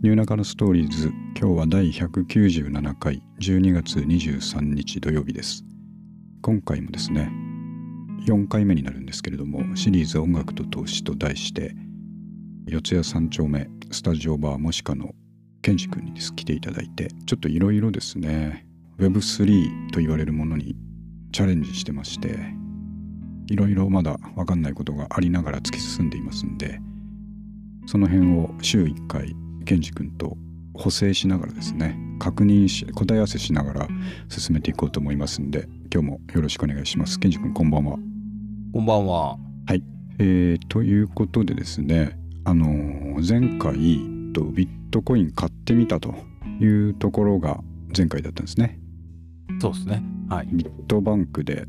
ニューナカのストーリーズ今日は第197回12月23日土曜日です。今回もですね4回目になるんですけれどもシリーズ音楽と投資と題して四谷三丁目スタジオバーもしかのケンジ君にです。来ていただいてちょっといろいろですね Web3 と言われるものにチャレンジしてましていろいろまだ分かんないことがありながら突き進んでいますんでその辺を週1回ケンジ君と補正しながらですね確認し答え合わせしながら進めていこうと思いますんで今日もよろしくお願いします。ケンジ君こんばんは。こんばんは。はい。えー、ということでですねあの前回とビットコイン買ってみたというところが前回だったんですね。そうですね。はい。ビットバンクで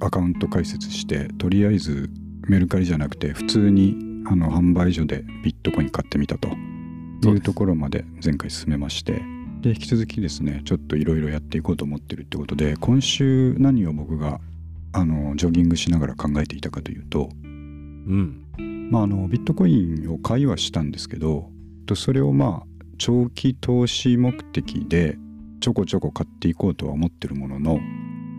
アカウント開設してとりあえずメルカリじゃなくて普通にあの販売所でビットコイン買ってみたというところまで前回進めまして。で引き続きですねちょっといろいろやっていこうと思ってるってことで今週何を僕があのジョギングしながら考えていたかというと、うん。まあ、あのビットコインを買いはしたんですけどそれをまあ長期投資目的でちょこちょこ買っていこうとは思ってるものの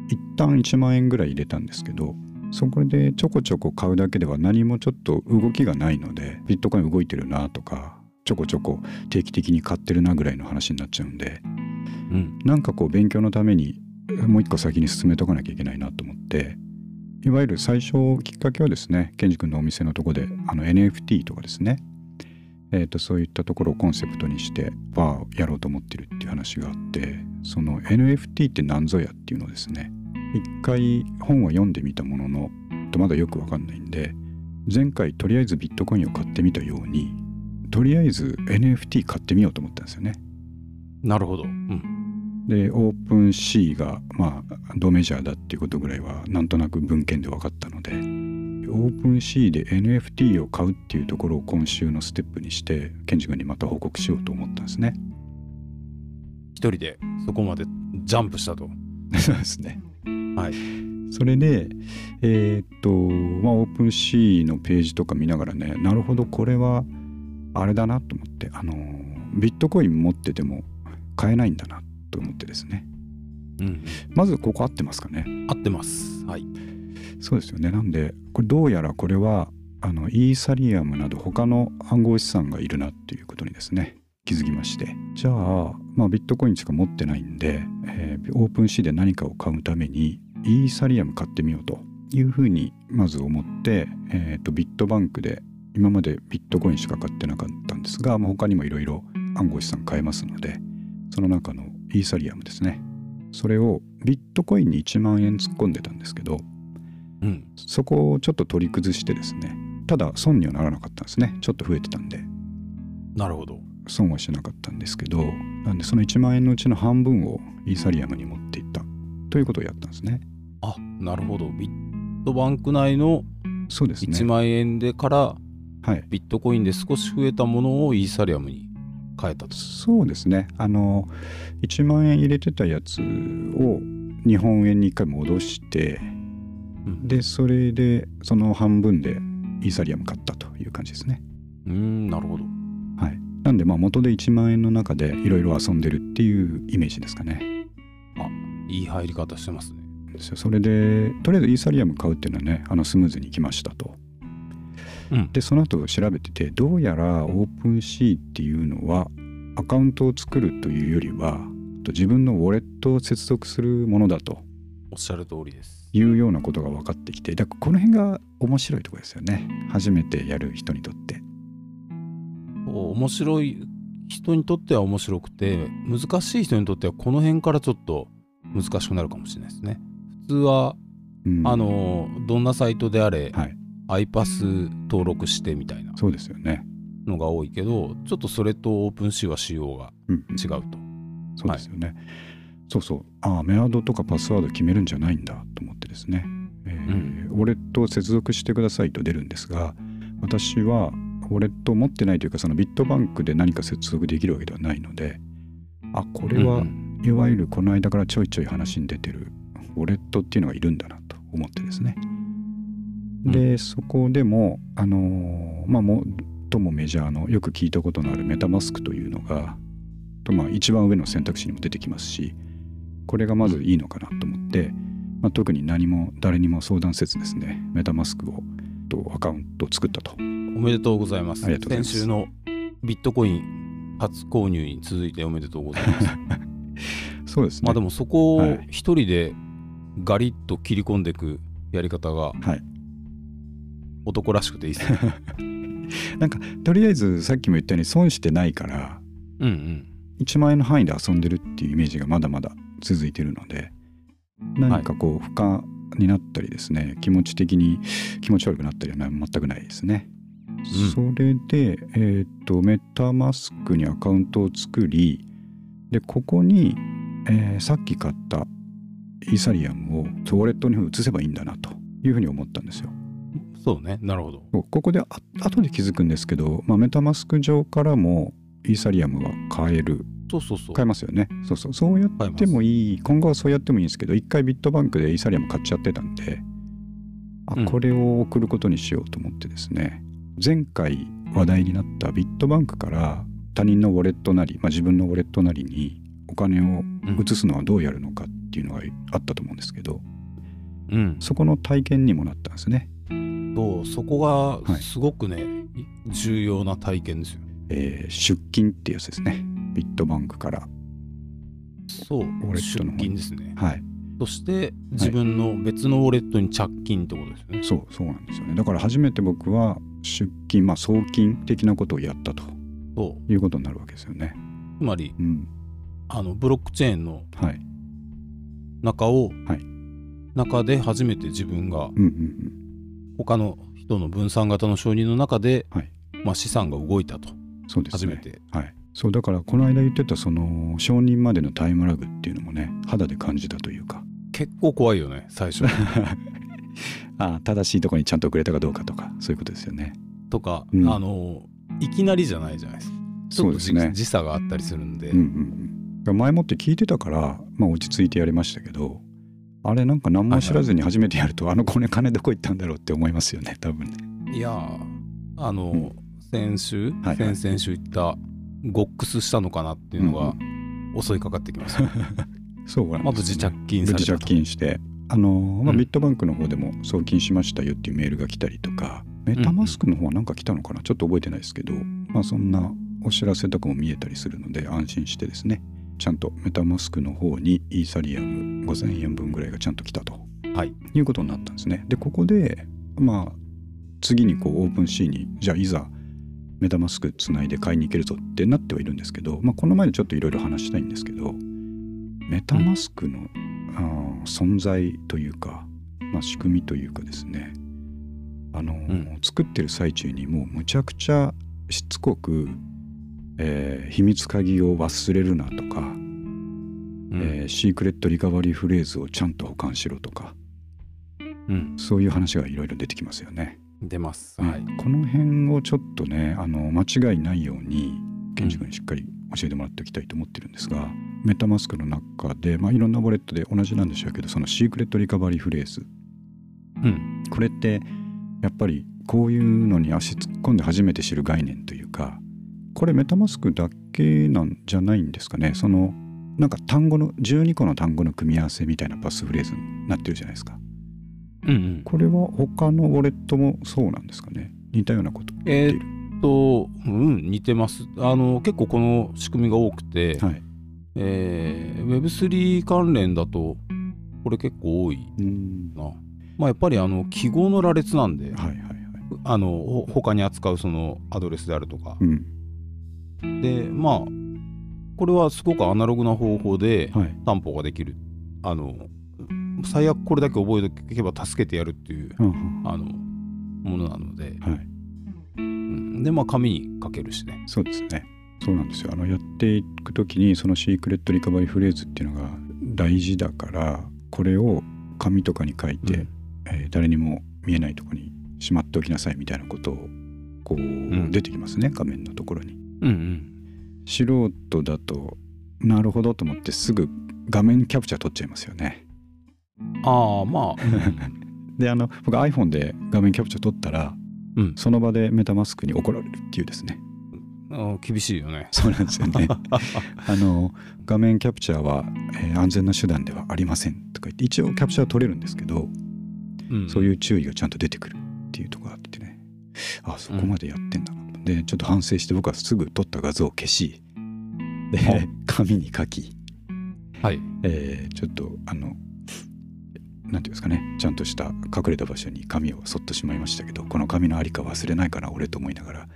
一旦1万円ぐらい入れたんですけどそこでちょこちょこ買うだけでは何もちょっと動きがないのでビットコイン動いてるなとかちょこちょこ定期的に買ってるなぐらいの話になっちゃうんで、うん、なんかこう勉強のためにもう一個先に進めとかなきゃいけないなと思っていわゆる最初きっかけはですねケンジ君のお店のとこであの NFT とかですね。えーと、そういったところをコンセプトにしてバーをやろうと思ってるっていう話があってその NFT って何ぞやっていうのをですね一回本は読んでみたもののまだよくわかんないんで前回とりあえずビットコインを買ってみたようにとりあえず NFT 買ってみようと思ったんですよね。なるほど。うん、でオープン C がまあドメジャーだっていうことぐらいはなんとなく文献で分かったのでオープン C で NFT を買うっていうところを今週のステップにしてケンジ君にまた報告しようと思ったんですね。一人でそこまでジャンプしたと。そうですね。はい。それで、えー、っと、まあ、オープン C のページとか見ながらね、なるほど、これはあれだなと思ってあのビットコイン持ってても買えないんだなと思ってですね、うん、まずここ合ってますかね。合ってます。はい。そうですよね。なんでこれどうやらこれはあのイーサリアムなど他の暗号資産がいるなっていうことにですね気づきまして。じゃあ、まあ、ビットコインしか持ってないんで、えー、オープンシーで何かを買うためにイーサリアム買ってみようというふうにまず思って、えーとビットバンクで今までビットコインしか買ってなかったんですが、まあ、他にもいろいろ暗号資産買えますのでその中のイーサリアムですね。それをビットコインに1万円突っ込んでたんですけど、うん、そこをちょっと取り崩してですねただ損にはならなかったんですね。ちょっと増えてたんで。なるほど。損はしなかったんですけどなんでその1万円のうちの半分をイーサリアムに持っていった。ということをやったんですね。あなるほど。ビットバンク内のそうですね。1万円でからはい、ビットコインで少し増えたものをイーサリアムに変えたと。そうですね。あの1万円入れてたやつを日本円に一回戻して、うん、でそれでその半分でイーサリアム買ったという感じですね。うんなるほど。はい。なんでまあ元で1万円の中でいろいろ遊んでるっていうイメージですかね。あいい入り方してますね。それでとりあえずイーサリアム買うっていうのはねあのスムーズにいきましたとうん、でその後調べててどうやらオープンシーっていうのはアカウントを作るというよりは自分のウォレットを接続するものだとおっしゃる通りです。いうようなことが分かってきてだからこの辺が面白いところですよね。初めてやる人にとって。面白い人にとっては面白くて難しい人にとってはこの辺からちょっと難しくなるかもしれないですね。普通は、うん、あのどんなサイトであれ、はい、iPass 登録してみたいなそうですよね。のが多いけどちょっとそれとオープンシーは仕様が違うと、うん、そうですよね、はい、そうそう。ああメアドとかパスワード決めるんじゃないんだと思ってですね、えー、うん、ウォレットを接続してくださいと出るんですが私はウォレットを持ってないというかそのビットバンクで何か接続できるわけではないのであこれは、いわゆるこの間からちょいちょい話に出てるウォレットっていうのがいるんだなと思ってですね、でそこでもあのまあも最もメジャーのよく聞いたことのあるメタマスクというのがとまあ一番上の選択肢にも出てきますしこれがまずいいのかなと思って、まあ、特に何も誰にも相談せずですねメタマスクをとアカウントを作ったと。おめでとうございます。先週のビットコイン初購入に続いておめでとうございます。そうですね。まあでもそこを一人でガリッと切り込んでいくやり方が、はい、男らしくていいですね なんかとりあえずさっきも言ったように損してないから、うんうん、1万円の範囲で遊んでるっていうイメージがまだまだ続いてるので何かこう負荷になったりですね、はい、気持ち的に気持ち悪くなったりは全くないですね。うん、それで、えっ、とメタマスクにアカウントを作りでここに、えー、さっき買ったイーサリアムをウォレットに移せばいいんだなというふうに思ったんですよ。そうね。なるほど。ここであ後で気づくんですけど、まあ、メタマスク上からもイーサリアムは買える。そうそうそう。買えますよね。そうそう。そうやってもいい。今後はそうやってもいいんですけど一回ビットバンクでイーサリアム買っちゃってたんであ、これを送ることにしようと思ってですね。前回話題になったビットバンクから他人のウォレットなり、まあ、自分のウォレットなりにお金を移すのはどうやるのかっていうのがあったと思うんですけど、うん、そこの体験にもなったんですね。そうそこがすごくね、はい、重要な体験ですよ。えー、出金ってやつですね。ビットバンクから。そう出金ですね。はい。そして自分の別のウォレットに着金ってことですね、はい、そうそうなんですよね。だから初めて僕は出金まあ送金的なことをやったと。そう。いうことになるわけですよね。つまり、うん、あのブロックチェーンの中を、はい、中で初めて自分が、うんうんうん、他の人の分散型の承認の中で、はい、まあ、資産が動いたと。そうです、ね、初めて。はい。そうだからこの間言ってたその承認までのタイムラグっていうのもね肌で感じたというか。結構怖いよね最初。あ正しいとこにちゃんと送れたかどうかとかそういうことですよね。とか、うん、あのいきなりじゃないじゃないですか。ちょっと時,、ね、時差があったりするんで、うんうんうん、前もって聞いてたから、まあ、落ち着いてやりましたけどあれなんか何も知らずに初めてやると、あの子ね金どこ行ったんだろうって思いますよね多分ね。いやあの、うん。先週、はいはい、先々週言ったゴックスしたのかなっていうのが襲いかかってきます、そうなんです、ね、まず自着金された自着金して。あの、まあ、ビットバンクの方でも送金しましたよっていうメールが来たりとか、メタマスクの方は何か来たのかな、ちょっと覚えてないですけど、まあ、そんなお知らせとかも見えたりするので安心してですねちゃんとメタマスクの方にイーサリアム5000円分ぐらいがちゃんと来たと、はい、いうことになったんですね。でここでまあ次にこうオープンシーにじゃあいざメタマスクつないで買いに行けるぞってなってはいるんですけど、まあ、この前でちょっといろいろ話したいんですけどメタマスクの、あ存在というか、まあ、仕組みというかですね。あの、うん、作ってる最中にもうむちゃくちゃしつこく、えー、秘密鍵を忘れるなとか、うん、えー、シークレットリカバリーフレーズをちゃんと保管しろとか、うん、そういう話がいろいろ出てきますよね。出ます、はい、この辺をちょっとねあの間違いないように健二君にしっかり教えてもらっておきたいと思ってるんですが、うん、メタマスクの中で、まあ、いろんなウォレットで同じなんでしょうけどそのシークレットリカバリーフレーズ、うん、これってやっぱりこういうのに足突っ込んで初めて知る概念というかこれメタマスクだけなんじゃないんですかね。そのなんか単語の12個の単語の組み合わせみたいなパスフレーズになってるじゃないですか。うんうん、これは他のウォレットもそうなんですかね。似たようなことえー、っとうん似てます。あの結構この仕組みが多くて、はい。えー、Web3 関連だとこれ結構多いな。まあやっぱりあの記号の羅列なんで、はいはいはい、あの他に扱うそのアドレスであるとか、うん、でまあこれはすごくアナログな方法で担保ができる、はい、あの最悪これだけ覚えておけば助けてやるっていう、うん、あのものなので、はい。うん、でまあ紙に書けるしね。そうですね。そうなんですよ。あのやっていく時にそのシークレットリカバリーフレーズっていうのが大事だからこれを紙とかに書いて、うん、えー、誰にも見えないとこにしまっておきなさいみたいなことをこう、うん、出てきますね画面のところに。うんうん、素人だとなるほどと思ってすぐ画面キャプチャー撮っちゃいますよね。ああまあ。であの僕 iPhone で画面キャプチャー撮ったらうん、その場でメタマスクに怒られるっていうですね。厳しいよね。そうなんですよね。あの画面キャプチャーは、えー、安全な手段ではありませんとか言って一応キャプチャー取れるんですけど、うん、そういう注意がちゃんと出てくるっていうところがあってね。あそこまでやってんだな、うん、でちょっと反省して僕はすぐ撮った画像を消しで紙に書き、はい。えー、ちょっとあの何ていうんですかねちゃんとした隠れた場所に紙をそっとしまいましたけどこの紙の在りか忘れないかな俺と思いながら。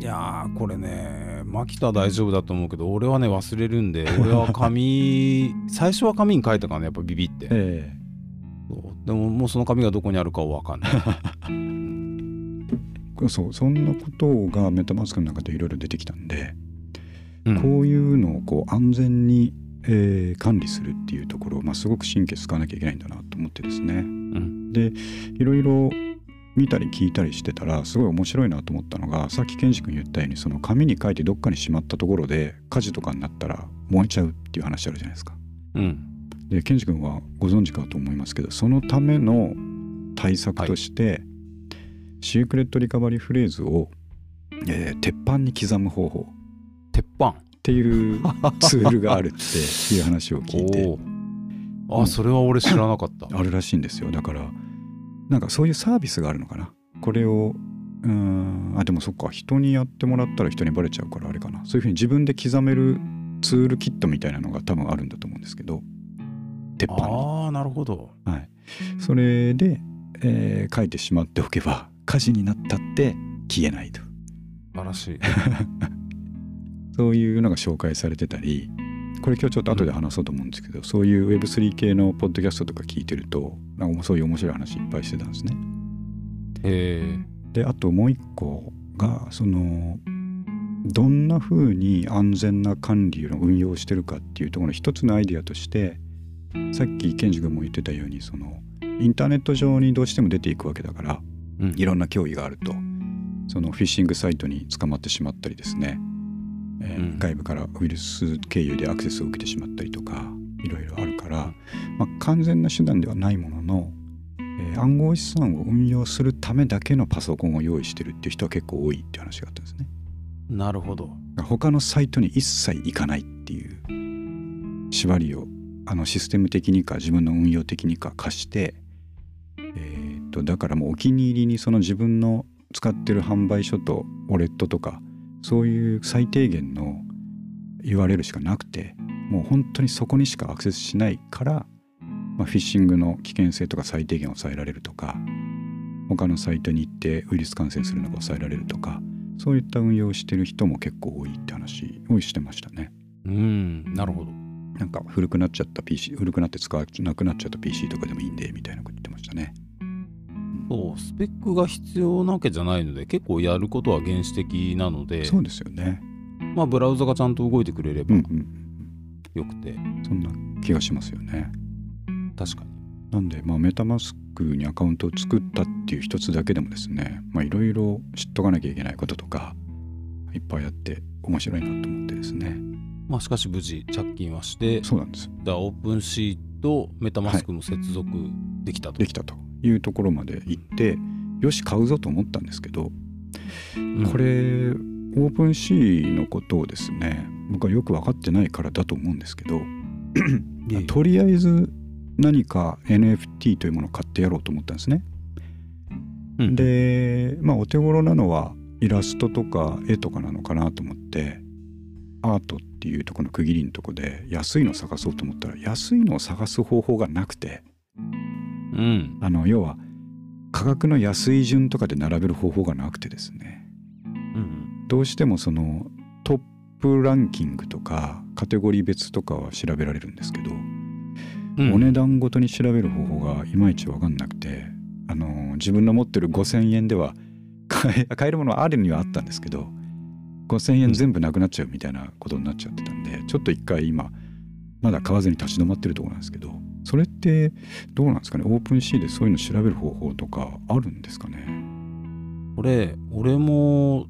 いやこれね牧田大丈夫だと思うけど俺はね忘れるんで 俺は紙最初は紙に書いたからねやっぱビビって、えー、でももうその紙がどこにあるかは分かんない そうそんなことがメタマスクの中でいろいろ出てきたんで、うん、こういうのをこう安全に、えー、管理するっていうところ、まあ、すごく神経使わなきゃいけないんだなと思ってですね、うん、でいろいろ見たり聞いたりしてたらすごい面白いなと思ったのがさっき健二君言ったようにその紙に書いてどっかにしまったところで火事とかになったら燃えちゃうっていう話あるじゃないですか。うん、で健二君はご存知かと思いますけどそのための対策として、はい、シークレットリカバリーフレーズを、えー、鉄板に刻む方法。鉄板。っていう ツールがあるっていう話を聞いて。あそれは俺知らなかった。あるらしいんですよ。だからなんかそういうサービスがあるのかな。これをうんあでもそっか。人にやってもらったら人にバレちゃうからあれかな。そういうふうに自分で刻めるツールキットみたいなのが多分あるんだと思うんですけど。鉄板ああなるほど。はい。それで、えー、書いてしまっておけば火事になったって消えないと。素晴らしい。そういうのが紹介されてたりこれ今日ちょっと後で話そうと思うんですけど、うん、そういう Web3 系のポッドキャストとか聞いてるとなんかそういう面白い話いっぱいしてたんですね。へであともう一個がそのどんなふうに安全な管理の運用をしてるかっていうところの一つのアイディアとしてさっきケンジ君も言ってたようにそのインターネット上にどうしても出ていくわけだから、うん、いろんな脅威があるとそのフィッシングサイトに捕まってしまったりですねえー、外部からウイルス経由でアクセスを受けてしまったりとかいろいろあるから、まあ、完全な手段ではないものの、えー、暗号資産を運用するためだけのパソコンを用意してるっていう人は結構多いっていう話があったんですね。なるほど。他のサイトに一切行かないっていう縛りをあのシステム的にか自分の運用的にか課して、えー、とだからもうお気に入りにその自分の使ってる販売所とウォレットとかそういう最低限の言われるしかなくてもう本当にそこにしかアクセスしないから、まあ、フィッシングの危険性とか最低限抑えられるとか他のサイトに行ってウイルス感染するのが抑えられるとかそういった運用をしてる人も結構多いって話をしてましたね。うんなるほど。なんか古くなっちゃった PC 古くなって使わなくなっちゃった PC とかでもいいんでみたいなこと言ってましたね。そうスペックが必要なわけじゃないので結構やることは原始的なのでそうですよね。まあブラウザがちゃんと動いてくれればよくて、うんうん、そんな気がしますよね。確かに。なんでまあメタマスクにアカウントを作ったっていう一つだけでもですねまあいろいろ知っとかなきゃいけないこととかいっぱいあって面白いなと思ってですね。まあしかし無事着金はしてそうなんです。だオープンシートメタマスクも接続できたと、はい、できたというところまで行ってよし買うぞと思ったんですけど、これオープンシーのことをですね僕はよく分かってないからだと思うんですけど とりあえず何か NFT というものを買ってやろうと思ったんですね。うん、でまあお手頃なのはイラストとか絵とかなのかなと思ってアートっていうとこの区切りのとこで安いのを探そうと思ったら安いのを探す方法がなくてうん、あの要は価格の安い順とかで並べる方法がなくてですね、うん、どうしてもそのトップランキングとかカテゴリー別とかは調べられるんですけど、うん、お値段ごとに調べる方法がいまいち分かんなくてあの自分の持ってる5,000円では買え買えるものはあるにはあったんですけど5,000円全部なくなっちゃうみたいなことになっちゃってたんでちょっと一回今まだ買わずに立ち止まってるところなんですけどそれってどうなんですかね？オープンシーでそういうの調べる方法とかあるんですかね？これ俺も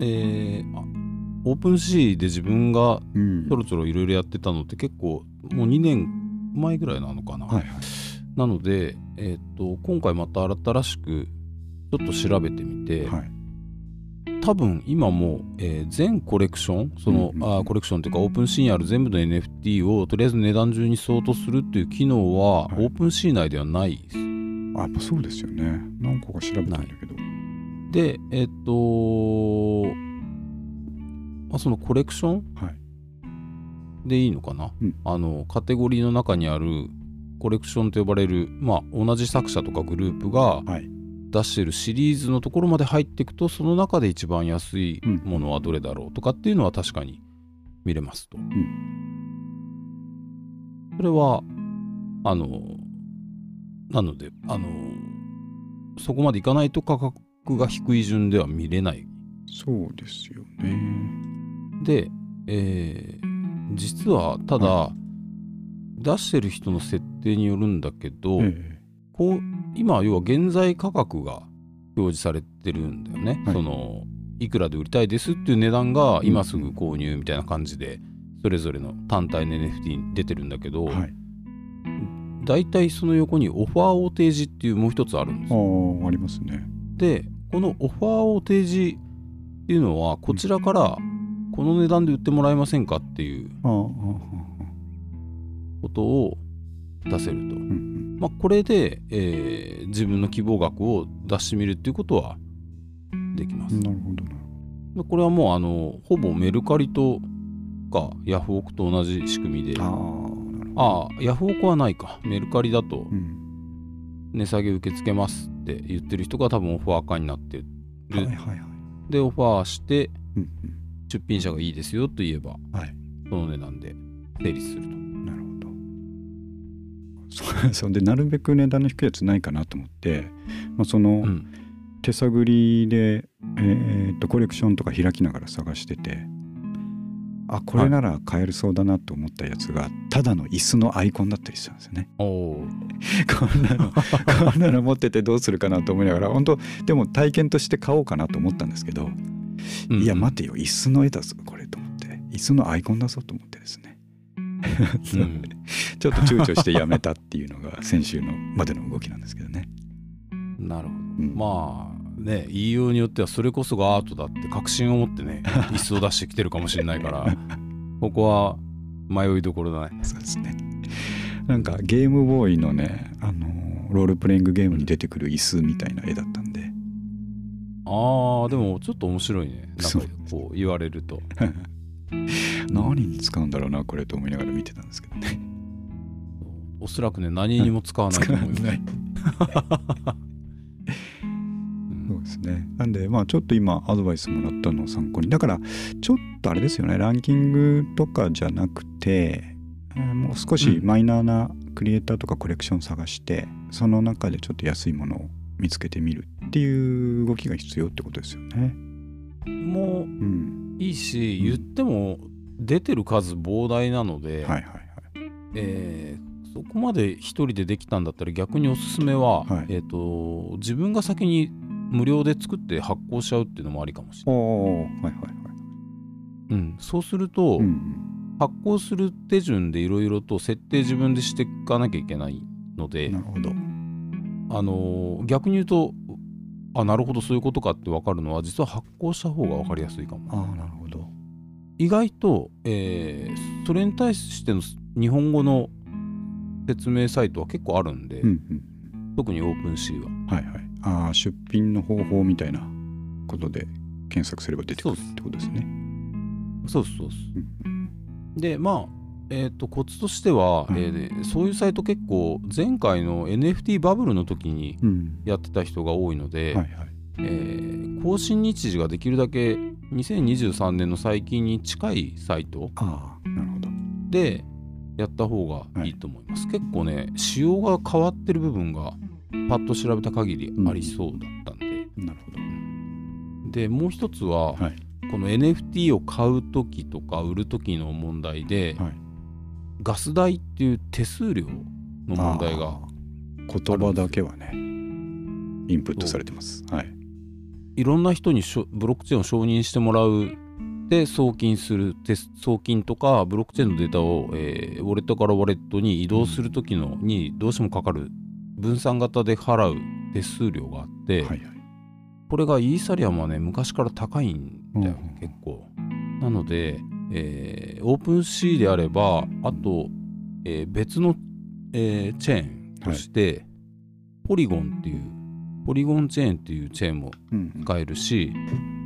えー、オープンシーで自分がちょろちょろいろいろやってたのって結構もう2年前ぐらいなのかな、はいはい、なので、えーと、今回また新しくちょっと調べてみて、はい、多分今も、えー、全コレクションその、うんうん、あコレクションっていうかオープンシーにある全部の NFT をとりあえず値段順にソートするっていう機能は、はい、オープンシー内ではないです。あやっぱそうですよね。何個か調べたんだけど。でえっと、まあ、そのコレクション、はい、でいいのかな、うん、あのカテゴリーの中にあるコレクションと呼ばれる、まあ、同じ作者とかグループが、はい出してるシリーズのところまで入っていくとその中で一番安いものはどれだろうとかっていうのは確かに見れますと。うん、それはあのなのであのそこまでいかないと価格が低い順では見れない。そうですよね。で、えー、実はただ、はい、出してる人の設定によるんだけど、えー、こう今要は現在価格が表示されてるんだよね、はい、そのいくらで売りたいですっていう値段が今すぐ購入みたいな感じでそれぞれの単体の NFT に出てるんだけど、はい、大体その横にオファーを提示っていうもう一つあるんですよ。あありますね。でこのオファーを提示っていうのはこちらからこの値段で売ってもらえませんかっていうことを出せると。うんまあ、これで、えー、自分の希望額を出してみるっていうことはできます。なるほどな。これはもうあのほぼメルカリとかヤフオクと同じ仕組みで。ああヤフオクはないか。メルカリだと、値下げ受け付けますって言ってる人が多分オファー化になってる。はいはいはい、で、オファーして、出品者がいいですよと言えば、はい、その値段で成立すると。そんでなるべく値段の低いやつないかなと思って、まあ、その、うん、手探りで、えー、っとコレクションとか開きながら探しててあこれなら買えるそうだなと思ったやつが、ただの椅子のアイコンだったりしたんですよね。こんなのこんなの持っててどうするかなと思いながら本当でも体験として買おうかなと思ったんですけど、うん、いや待てよ椅子の絵だぞこれと思って椅子のアイコンだぞと思ってですね。うん、ちょっと躊躇してやめたっていうのが先週のまでの動きなんですけどね。なるほど、うん、まあね言いようによってはそれこそがアートだって確信を持ってね 椅子を出してきてるかもしれないからここは迷いどころだね。そうですね。なんかゲームボーイのねあのロールプレイングゲームに出てくる椅子みたいな絵だったんで。あーでもちょっと面白いね。なんかこう言われると 何に使うんだろうなこれと思いながら見てたんですけどね。おそらくね何にも使わないと思うよね。そうですね。なんでまあちょっと今アドバイスもらったのを参考に。だからちょっとあれですよね。ランキングとかじゃなくてもう少しマイナーなクリエイターとかコレクション探して、うん、その中でちょっと安いものを見つけてみるっていう動きが必要ってことですよね。もいいし、うん、言っても出てる数膨大なので、はいはいはい。えー、そこまで一人でできたんだったら逆におすすめは、はい、えーと、自分が先に無料で作って発行しちゃうっていうのもありかもしれない。はいはいはい。うん、そうすると、うん、発行する手順でいろいろと設定自分でしていかなきゃいけないのでなるほど。あの逆に言うとあなるほどそういうことかって分かるのは実は発行した方が分かりやすいかも。あなるほど意外と、えー、それに対しての日本語の説明サイトは結構あるんで、うんうん、特にオープンシーは。はいはい。ああ出品の方法みたいなことで検索すれば出てくるってことですね。そうそうそう。でまあえーと、コツとしては、うん、えー、そういうサイト結構前回の NFT バブルの時にやってた人が多いので、え更新日時ができるだけ2023年の最近に近いサイトでやった方がい。いと思います、はい、結構ね仕様が変わってる部分がパッと調べた限りありそうだったんで、うん、なるほど。でもう一つは、はい、この NFT を買う時とか売る時の問題で、はいガス代っていう手数料の問題が言葉だけはねインプットされてます。はい。いろんな人にブロックチェーンを承認してもらう。で送金する送金とかブロックチェーンのデータを、えー、ウォレットからウォレットに移動するときのにどうしてもかかる。分散型で払う手数料があって、はいはい、これがイーサリアムはね昔から高いんだよ、ね、結構。なので、えー、オープンシーであればあと、えー、別の、えー、チェーンとして、はい、ポリゴンっていうポリゴンチェーンっていうチェーンも使えるし、うん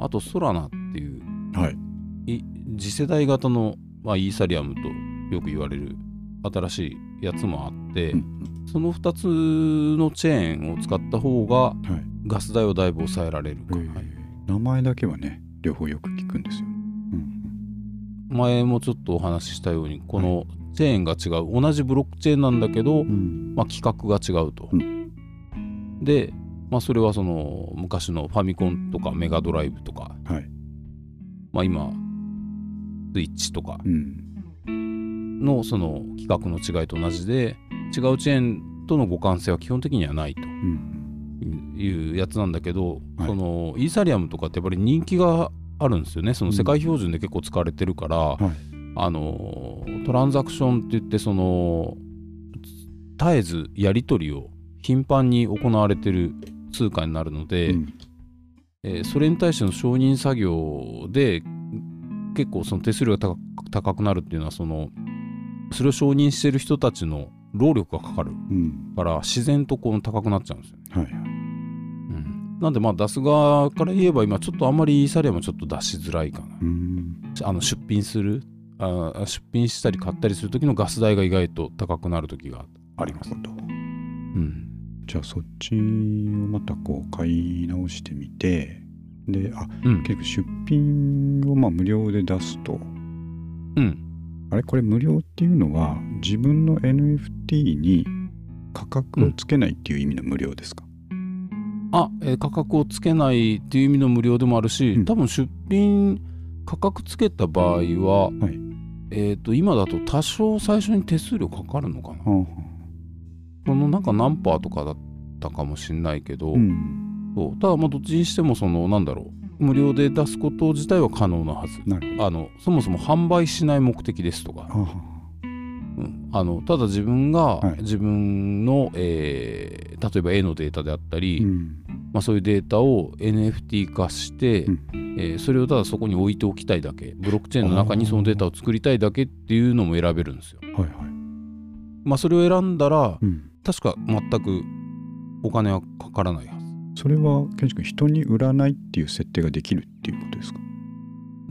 あとソラナっていう、はい、次世代型の、まあ、イーサリアムとよく言われる新しいやつもあって、うん、その2つのチェーンを使った方がガス代をだいぶ抑えられる。か、はい、名前だけはね両方よく聞くんですよ、うん、前もちょっとお話ししたようにこのチェーンが違う同じブロックチェーンなんだけど、うん、まあ、規格が違うと、で、まあ、それはその昔のファミコンとかメガドライブとか、はい、まあ今スイッチとか。のその規格の違いと同じで違うチェーンとの互換性は基本的にはないと。いうやつなんだけど、はい、そのイーサリアムとかってやっぱり人気があるんですよね。その世界標準で結構使われてるから、はい、あのトランザクションって言ってその絶えずやり取りを頻繁に行われてる通貨になるので、うん、えー、それに対しての承認作業で結構その手数料が高くなるっていうのはそのそれを承認してる人たちの労力がかかる、うん、から自然とこう高くなっちゃうんですよ、はいはい。うん、なんでまあ出す側から言えば今ちょっとあんまりイーサリアムはちょっと出しづらいかな、うん、あの出品するあ出品したり買ったりする時のガス代が意外と高くなる時があります。うん。じゃあそっちをまたこう買い直してみてであ、うん、結構出品をまあ無料で出すと。うん。あれ？これ無料っていうのは自分の NFT に価格をつけないっていう意味の無料ですか、うん、あ、えー、価格をつけないっていう意味の無料でもあるし、うん、多分出品価格つけた場合は、はい、えと今だと多少最初に手数料かかるのかな、そのなんか何パーとかだったかもしんないけど、うん、そう。ただまあどっちにしてもそのなんだろう無料で出すこと自体は可能なはず。あのそもそも販売しない目的ですとか、うん、あのただ自分が自分の、はい、えー、例えば絵のデータであったり、うん、まあ、そういうデータを NFT 化して、うん、えー、それをただそこに置いておきたいだけブロックチェーンの中にそのデータを作りたいだけっていうのも選べるんですよ。はいはい。まあ、それを選んだら、うん、確か全くお金はかからないはず。それは健二君人に売らないっていう設定ができるっていうことですか？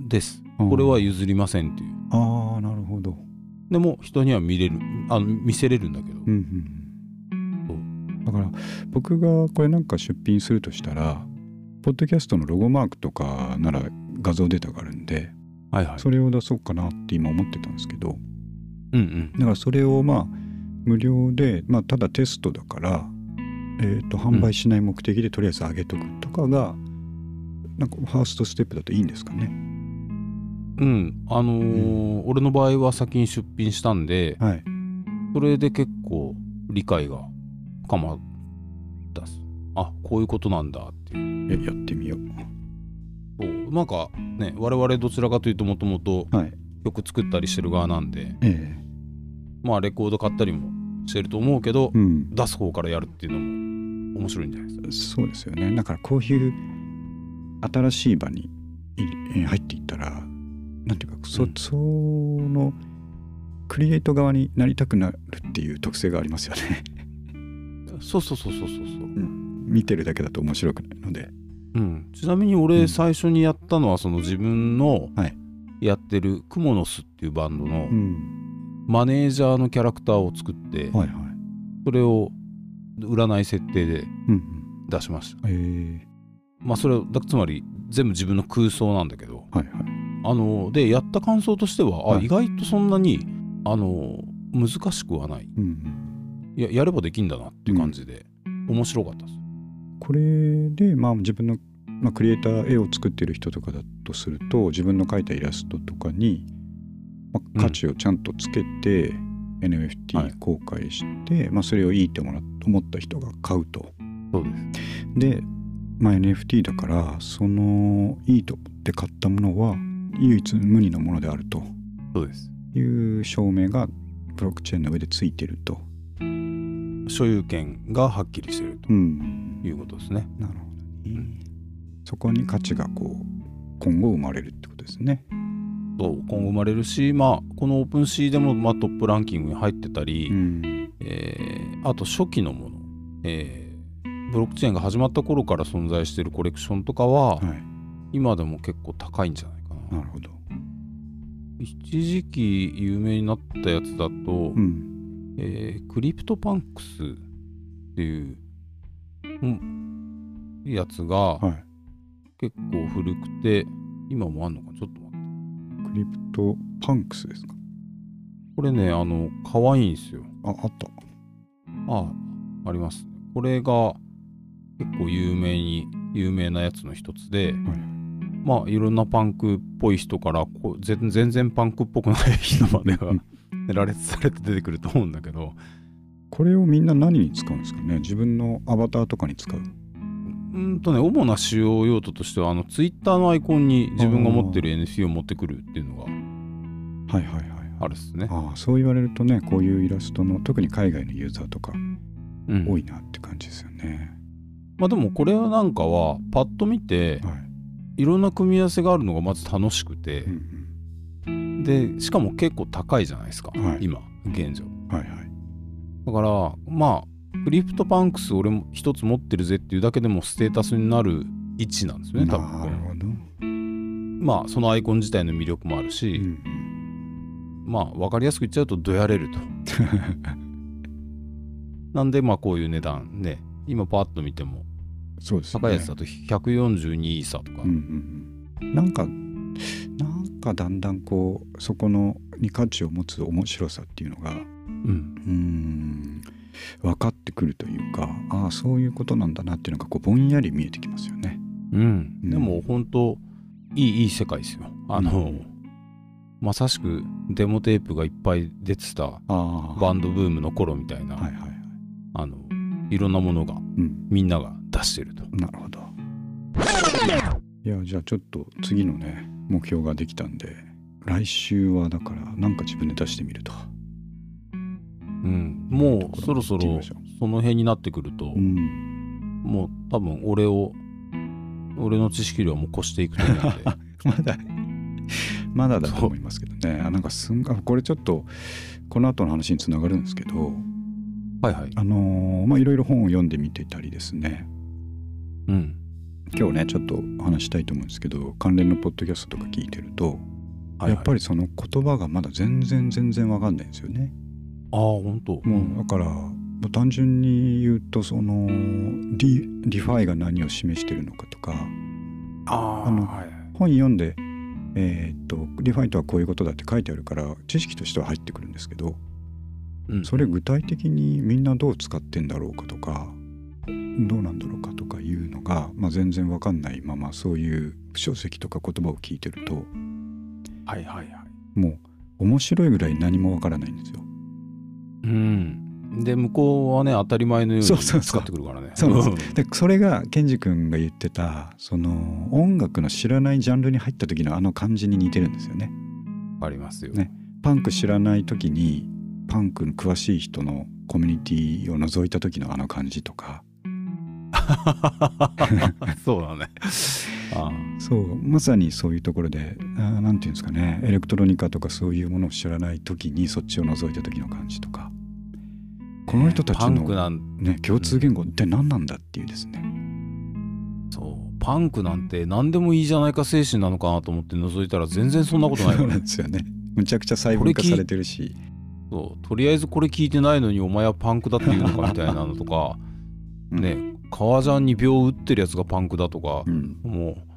です。これは譲りませんっていう。ああなるほどでも人には見れるあ見せれるんだけど、うんうん、だから僕がこれなんか出品するとしたらポッドキャストのロゴマークとかなら画像データがあるんで、はいはい、それを出そうかなって今思ってたんですけど、うんうん、だからそれをまあ無料で、まあ、ただテストだから、えーと、販売しない目的でとりあえず上げとくとかが、うん、なんかファーストステップだといいんですかねうん。あのーうん、俺の場合は先に出品したんで、はい、それで結構理解が深まったあこういうことなんだっていう。えやってみよう。そう。なんかね我々どちらかというともともと曲作ったりしてる側なんで、ええ、まあレコード買ったりもしてると思うけど、うん、出す方からやるっていうのも面白いんじゃないですか。そうですよね。だからこういう新しい場に入っていったらなんていうかそ,、そのクリエイト側になりたくなるっていう特性がありますよね。そうそうそうそうそうそう、うん、見てるだけだと面白くないので、うん、ちなみに俺最初にやったのはその自分のやってるクモの巣っていうバンドの、うん。マネージャーのキャラクターを作って、はいはい、それを占い設定で出しました。うん、まあそれだつまり全部自分の空想なんだけど、はいはい、あのでやった感想としては、はい、あ意外とそんなにあの難しくはない、うん、ややればできんだなっていう感じで、うん、面白かったです。これで、まあ、自分の、まあ、クリエイター絵を作ってる人とかだとすると自分の描いたイラストとかにまあ、価値をちゃんとつけて、うん、NFT 公開して、はい、まあ、それをいいって思った人が買うと。そうです。で、まあ、NFT だからそのいいと思って買ったものは唯一無二のものであると。そうです。いう証明がブロックチェーンの上でついてると。所有権がはっきりしてると。いうことですね。なるほどうん、そこに価値がこう今後生まれるってことですね。そう今後生まれるし、まあ、このオープンシーでも、まあ、トップランキングに入ってたり、うん、えー、あと初期のもの、えー、ブロックチェーンが始まった頃から存在しているコレクションとかは、はい、今でも結構高いんじゃない？かな。なるほど。一時期有名になったやつだと、うん、えー、クリプトパンクスっていう、うん、やつが、はい、結構古くて今もあんのかちょっと待って。クリプトパンクスですか？これねあの可愛いんですよ。ああった。ああります。これが結構有名に有名なやつの一つで、はい、まあいろんなパンクっぽい人からこう全然パンクっぽくない人までが羅列されて出てくると思うんだけど。これをみんな何に使うんですかね自分のアバターとかに使う？うんとね主な使用用途としてはあのツイッターのアイコンに自分が持ってる NFT を持ってくるっていうのがはいはいはいあるっすね。ああそう言われるとねこういうイラストの特に海外のユーザーとか多いなって感じですよね、まあでもこれはなんかはパッと見て、はい、いろんな組み合わせがあるのがまず楽しくて、うんうん、でしかも結構高いじゃないですか、はい、今現状。はいはい。だからまあクリプトパンクス俺も一つ持ってるぜっていうだけでもステータスになる位置なんですよね多分なるほど。まあそのアイコン自体の魅力もあるし、うん、まあ分かりやすく言っちゃうとどやれると。なんでまあこういう値段ね今パッと見てもそうです、ね、高いやつだと142イーサとか、うんうん、なんかなんかだんだんこうそこのに価値を持つ面白さっていうのがうん。うん分かってくるというかああそういうことなんだなっていうのがこうぼんやり見えてきますよね。うん、うん、でも本当いいいい世界ですよ。あの、うん、まさしくデモテープがいっぱい出てたバンドブームの頃みたいな、はいはいはい、あのいろんなものが、うん、みんなが出してると。なるほど。いやじゃあちょっと次のね目標ができたんで来週はだからなんか自分で出してみると。うん、もうそろそろその辺になってくると、うん、もう多分俺を俺の知識量も越していくと思うんで。まだまだだと思いますけどね。なんかすんがこれちょっとこの後の話につながるんですけどはいはい。あのー、まあいろいろ本を読んでみてたりですね。うん。今日ねちょっと話したいと思うんですけど関連のポッドキャストとか聞いてると、はいはい、やっぱりその言葉がまだ全然全然わかんないんですよね。ああ本当。もうだから単純に言うとそのリリファイが何を示してるのかとかああの、はい、本読んでえー、っとリファイとはこういうことだって書いてあるから知識としては入ってくるんですけど、うん、それ具体的にみんなどう使ってんだろうかとかどうなんだろうかとかいうのが、まあ、全然わかんないままそういう書籍とか言葉を聞いてるとはいはいはい。もう面白いぐらい何もわからないんですよ。うん。で向こうはね当たり前のように使ってくるからね。そうでそれがケンジ君が言ってたその音楽の知らないジャンルに入った時のあの感じに似てるんですよねありますよねパンク知らない時にパンクの詳しい人のコミュニティを覗いた時のあの感じとか。そうだね。ああそうまさにそういうところで何て言うんですかね。エレクトロニカとかそういうものを知らない時にそっちを覗いた時の感じとか。この人たちの、ね、共通言語って何なんだっていうですね、そう。パンクなんて何でもいいじゃないか精神なのかなと思って覗いたら全然そんなことないそうなんですよね。むちゃくちゃ細分化されてるしそうとりあえずこれ聞いてないのにお前はパンクだって言うのかみたいなのとか、ね革ジャンに秒打ってるやつがパンクだとか、うん、もう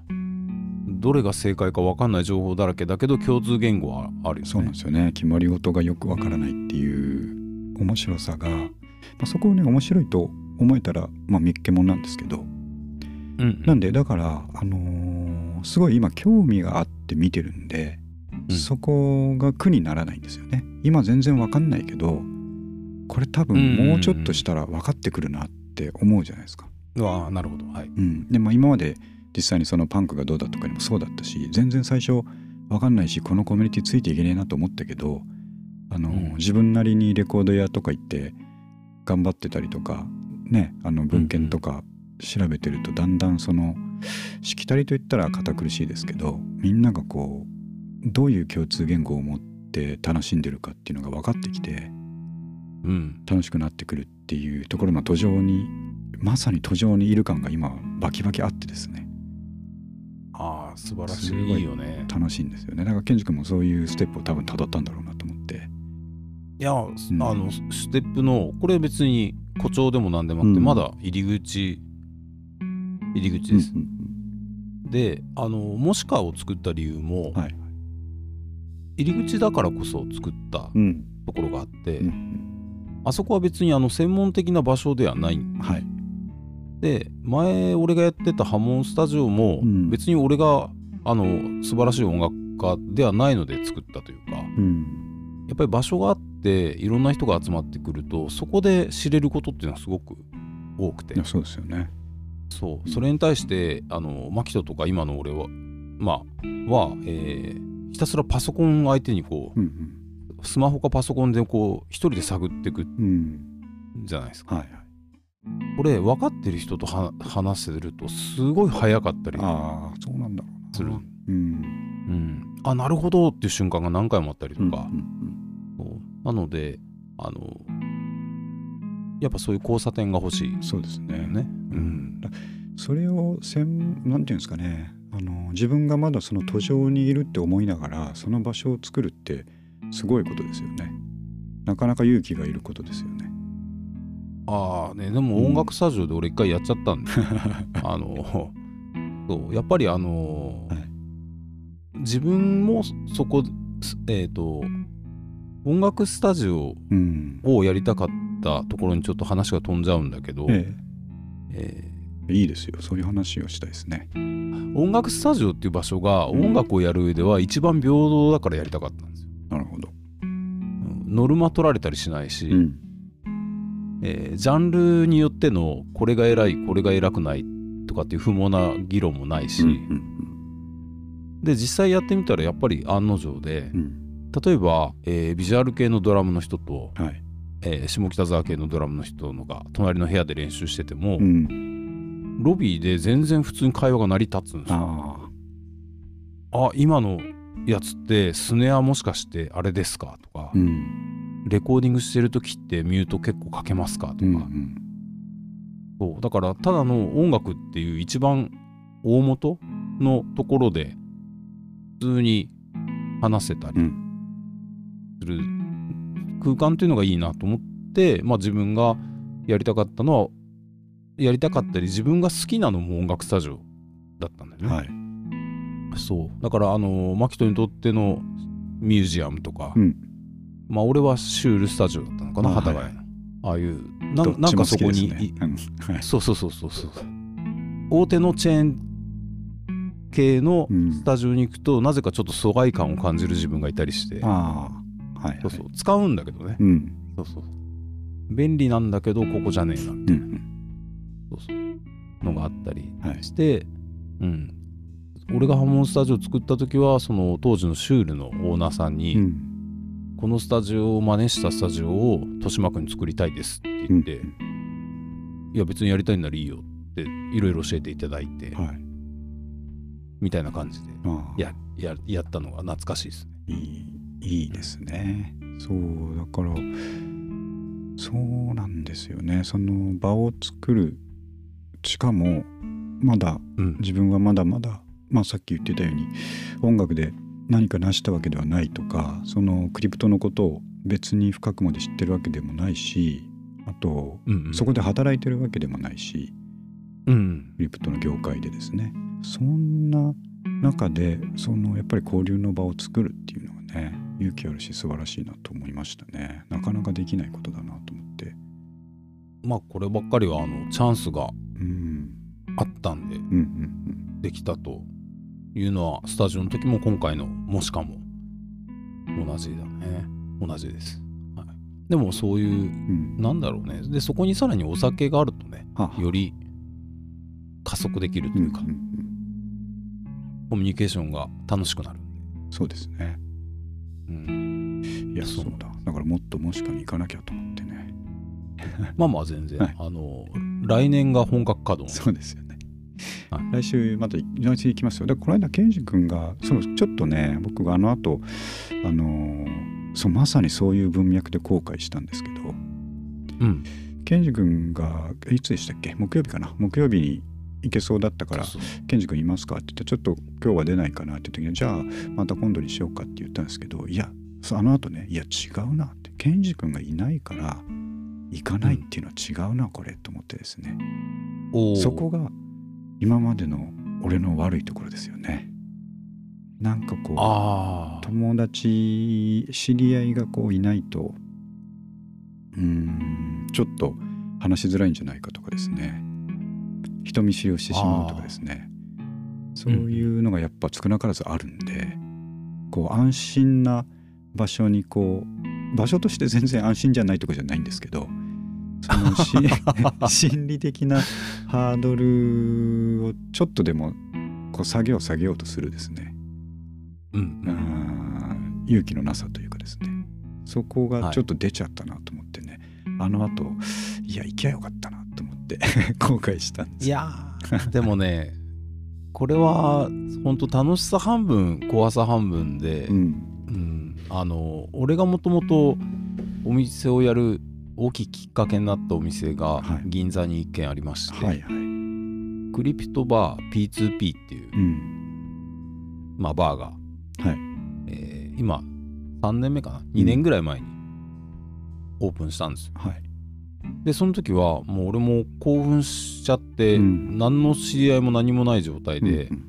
どれが正解か分かんない情報だらけだけど共通言語はあるよね。そうなんですよね。決まり事がよく分からないっていう面白さが、まあ、そこをね面白いと思えたら、まあ、見っけもんなんですけど、うんうん、なんでだからあのー、すごい今興味があって見てるんで、うん、そこが苦にならないんですよね。今全然わかんないけどこれ多分もうちょっとしたら分かってくるなって思うじゃないですか。ああなるほど。はい。うん、でまあ今まで実際にそのパンクがどうだとかにもそうだったし全然最初分かんないしこのコミュニティついていけねえなと思ったけどあの、うん、自分なりにレコード屋とか行って頑張ってたりとかねあの文献とか調べてるとだんだんそのしきたりといったら堅苦しいですけどみんながこうどういう共通言語を持って楽しんでるかっていうのが分かってきて、うん、楽しくなってくるっていうところの途上にまさに途上にいる感が今バキバキあってですね。ああ素晴らしいいよね。楽しいんですよね。だからケンジ君もそういうステップを多分たどったんだろうなと思って。いや、うん、あのステップのこれ別に誇張でも何でもあって、うん、まだ入り口入り口です、うんうん、であのモシカを作った理由も、はい、入り口だからこそ作ったところがあって、うん、あそこは別にあの専門的な場所ではない、はい、で前俺がやってたハモンスタジオも別に俺があの素晴らしい音楽家ではないので作ったというか、うん、やっぱり場所があっていろんな人が集まってくるとそこで知れることっていうのはすごく多くて。そうですよね。そう。それに対してあのマキトとか今の俺はまあは、えー、ひたすらパソコン相手にこう、うんうん、スマホかパソコンでこう一人で探っていくじゃないですか、はいはい。これ分かってる人と話せるとすごい早かったりあそうなんだする。うん、うん、あなるほどっていう瞬間が何回もあったりとか、うんうんうん、なのであのやっぱそういう交差点が欲しい、そうですね。ね。うん、それをせんなんていうんですかねあの自分がまだその途上にいるって思いながらその場所を作るってすごいことですよね。なかなか勇気がいることですよね。ああねでも音楽スタジオで俺一回やっちゃったんで、あのそうやっぱりあのはい、自分もそこえっ、ー、と音楽スタジオをやりたかったところにちょっと話が飛んじゃうんだけど、ええ。えー、いいですよ。そういう話をしたいですね。音楽スタジオっていう場所が音楽をやる上では一番平等だからやりたかったんですよ、なるほど。ノルマ取られたりしないし、うん。えー、ジャンルによってのこれが偉いこれが偉くないとかっていう不毛な議論もないし、うんうん、で実際やってみたらやっぱり案の定で、うん、例えば、えー、ビジュアル系のドラムの人と、はい、えー、下北沢系のドラムの人のが隣の部屋で練習してても、うん、ロビーで全然普通に会話が成り立つんですよ。あ今のやつってスネアもしかしてあれですか？とか、うん、レコーディングしてる時ってミュート結構かけますか？とか、うんうん、そう。だからただの音楽っていう一番大元のところで普通に話せたりする空間っていうのがいいなと思って、まあ、自分がやりたかったのはやりたかったり自分が好きなのも音楽スタジオだったんだよね。はい。そう。だからあのマキトにとってのミュージアムとか、うん、まあ俺はシュールスタジオだったのかな幡ヶ谷の、ああいうななんかそこに、ね。はい、そうそうそうそうそう。大手のチェーン系のスタジオに行くと、うん、なぜかちょっと疎外感を感じる自分がいたりして。あ、はい、はい、そうそう。使うんだけどね、うん、そうそう。便利なんだけどここじゃねえなみたいな、うん、そうそう。のがあったりして、はい、うん。俺がハモンスタジオ作った時はその当時のシュールのオーナーさんに、うん、このスタジオを真似したスタジオを豊島区に作りたいですって言って、うん、いや別にやりたいならいいよっていろいろ教えていただいて、はい、みたいな感じでやややったのが懐かしいですね。いいいいですね。そうだからそうなんですよね。その場を作るしかもまだ、うん、自分はまだまだまあ、さっき言ってたように音楽で何か成したわけではないとかそのクリプトのことを別に深くまで知ってるわけでもないしあと、うんうん、そこで働いてるわけでもないし、うん、クリプトの業界でですね。そんな中でそのやっぱり交流の場を作るっていうのはね勇気あるし素晴らしいなと思いましたね。なかなかできないことだなとまあこればっかりはあのチャンスがあったんで、できたというのはスタジオの時も今回のもしかも同じだね。同じです、はい、でもそういう、うん、なんだろうね。でそこにさらにお酒があるとね、はより加速できるというか、うんうんうん、コミュニケーションが楽しくなるそうですね。うん。いやそうだ。だからもっともしかに行かなきゃと思って。ねまあまあ全然、はい、あの来年が本格稼働。そうですよね、はい、来週また来週行きますよ。でこの間ケンジ君がそうちょっとね僕があの後あのそうまさにそういう文脈で後悔したんですけど、うん、ケンジ君がいつでしたっけ？木曜日かな？木曜日に行けそうだったから「ケンジ君いますか?」って言って「ちょっと今日は出ないかな」って言った時に「じゃあまた今度にしようか」って言ったんですけどいやあの後ね「いや違うな」って。ケンジ君がいないから行かないっていうのは違うな、これと思ってですね。そこが今までの俺の悪いところですよね。なんかこう友達知り合いがこういないとうんちょっと話しづらいんじゃないかとかですね。人見知りをしてしまうとかですね。そういうのがやっぱ少なからずあるんで、こう安心な場所にこう場所として全然安心じゃないとかじゃないんですけどその 心理的なハードルをちょっとでもこう下げよう下げようとするですね、うん、勇気のなさというかですね。そこがちょっと出ちゃったなと思ってね、はい、あのあといや行きゃよかったなと思って 後悔したんです。いやでもね これは本当楽しさ半分怖さ半分で、うん、うん、あの俺がもともとお店をやる大きいきっかけになったお店が銀座に1軒ありまして、はいはい。はい、クリプトバー P2P っていう、うん、まあ、バーが、はい。えー、今3年目かな？2年ぐらい前にオープンしたんですよ、はい、でその時はもう俺も興奮しちゃって、うん、何の知り合いも何もない状態で、うん、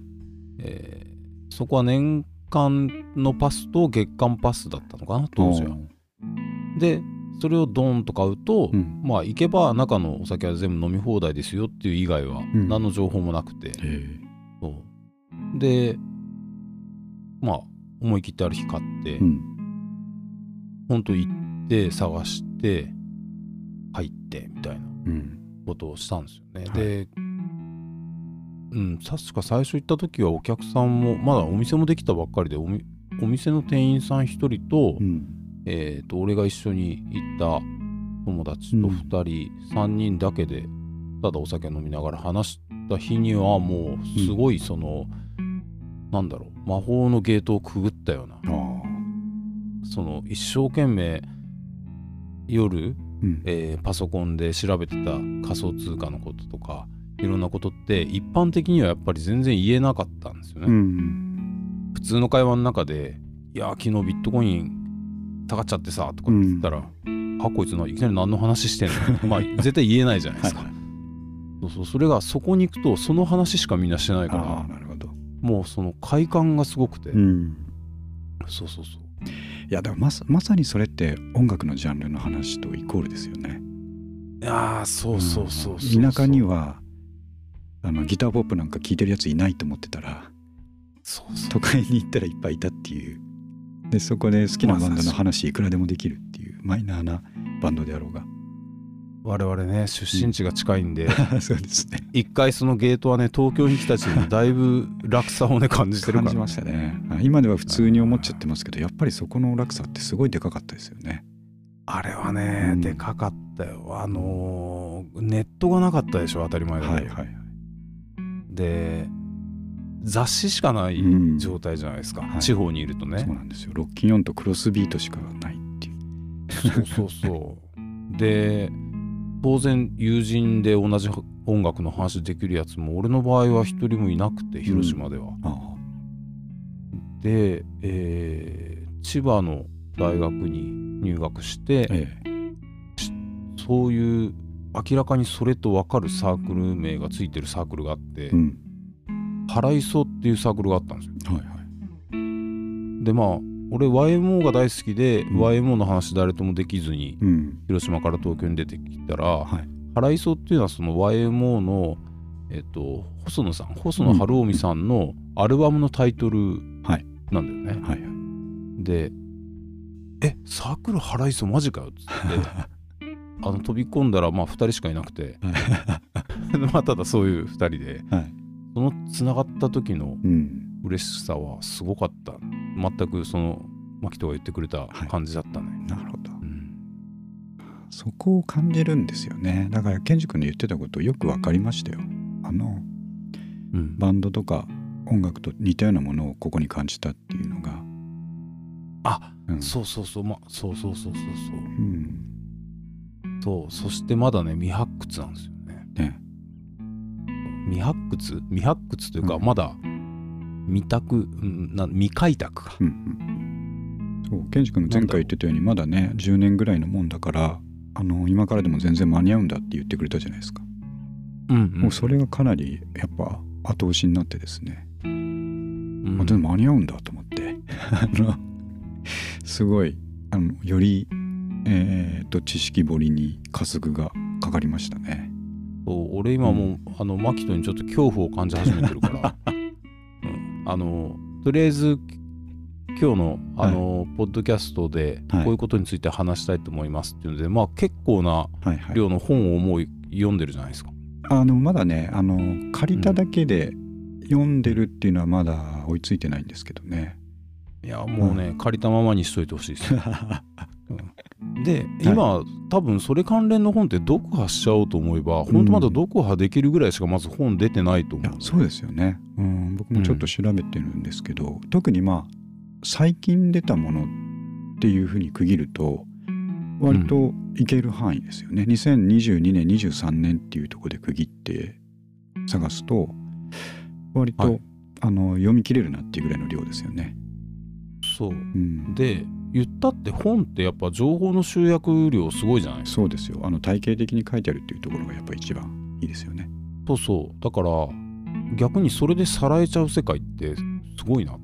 えー、そこは年間のパスと月間パスだったのかな？当時は。でそれをドーンと買うと、うん、まあ行けば中のお酒は全部飲み放題ですよっていう以外は何の情報もなくて、う。ん、でまあ思い切ってある日買って、うん、本当行って探して入ってみたいなことをしたんですよね、うん、で、うん、確か最初行った時はお客さんもまだお店もできたばっかりでお店の店員さん1人と、うんえーと、俺が一緒に行った友達と2人、うん、3人だけでただお酒飲みながら話した日にはもうすごいその、うん、なんだろう魔法のゲートをくぐったようなその一生懸命夜、うん、えー、パソコンで調べてた仮想通貨のこととかいろんなことって一般的にはやっぱり全然言えなかったんですよね。うん、普通の会話の中で「いや昨日ビットコイン下がっちゃってさとか言ったら、うん、あこいつのいきなり何の話してんの？まあ絶対言えないじゃないですか。はい、そうそうそれがそこに行くとその話しかみんなしてないからなるほど。もうその快感がすごくて、うん、そうそうそう。いやでもまさまさにそれって音楽のジャンルの話とイコールですよね。いやそうそうそうそう、田舎にはあのギターポップなんか聴いてるやついないと思ってたらそうそう。都会に行ったらいっぱいいたっていうでそこで好きなバンドの話いくらでもできるっていうマイナーなバンドであろうが。我々ね出身地が近いんで、うん、そうですね。一回そのゲートはね東京に来たちにだいぶ落差をね感じてるから、感じましたね。今では普通に思っちゃってますけどやっぱりそこの落差ってすごいでかかったですよね。あれはね、うん、でかかったよ。あのー、ネットがなかったでしょ当たり前だけど、はいはいはい、で雑誌しかない状態じゃないですか、うん。はい、地方にいるとね。そうなんですよ。ロッキンとクロスビートしかないっていう。そうそうそう。で当然友人で同じ音楽の話できるやつも俺の場合は一人もいなくて広島では、うん、で、えー、千葉の大学に入学して、ええ、そういう明らかにそれと分かるサークル名がついてるサークルがあって、うん原磯っていうサークルがあったんですよ。はいはい、でまあ俺 YMO が大好きで、うん、YMO の話誰ともできずに、うん、広島から東京に出てきたら、はい、原磯っていうのはその YMO の、えっと、細野さん細野晴臣さんのアルバムのタイトルなんだよね。はいはい。はい、で「えサークル原磯マジかよ」っつって あの飛び込んだらまあ2人しかいなくて。まあただそういう2人で。はいそのつながった時の嬉しさはすごかった、うん、全くその牧人が言ってくれた感じだったね、はい、なるほど、うん、そこを感じるんですよね。だからケンジ君の言ってたことよく分かりましたよ。あの、うん、バンドとか音楽と似たようなものをここに感じたっていうのが。あ、うん、そうそうそう。まそうそうそうそうそう、うん、そう。そしてまだね未発掘なんですよね。ね未発掘？未発掘というか、うん、まだ未拓な未開拓か、うんうん、そうケンジ君前回言ってたようにまだね10年ぐらいのもんだからあの今からでも全然間に合うんだって言ってくれたじゃないですか、うん、うん、もうそれがかなりやっぱ後押しになってですね、うん、あでも間に合うんだと思って。あ のすごいあのより、えーと、知識掘りに加速がかかりましたねそう俺今もう、うん、あのマキトにちょっと恐怖を感じ始めてるから、うん、あのとりあえず今日のあの、はい、ポッドキャストでこういうことについて話したいと思いますっていうので、はい、まあ結構な量の本をもう読んでるじゃないですか。あのまだねあの借りただけで読んでるっていうのはまだ追いついてないんですけどね。いやもうね、うん、借りたままにしといてほしいです、うん、で今、はい、多分それ関連の本って読破しちゃおうと思えば、うん、本当まだ読破できるぐらいしかまず本出てないと思う。そうですよね、うん、僕もちょっと調べてるんですけど、特にまあ最近出たものっていうふうに区切ると割といける範囲ですよね、うん、2022年23年っていうとこで区切って探すと割と、はい、あの読み切れるなっていうぐらいの量ですよね。そう、うん、で言ったって本ってやっぱ情報の集約量すごいじゃないそうですよ。あの体系的に書いてあるっていうところがやっぱ一番いいですよね。そうそう。だから逆にそれでさらえちゃう世界ってすごいなって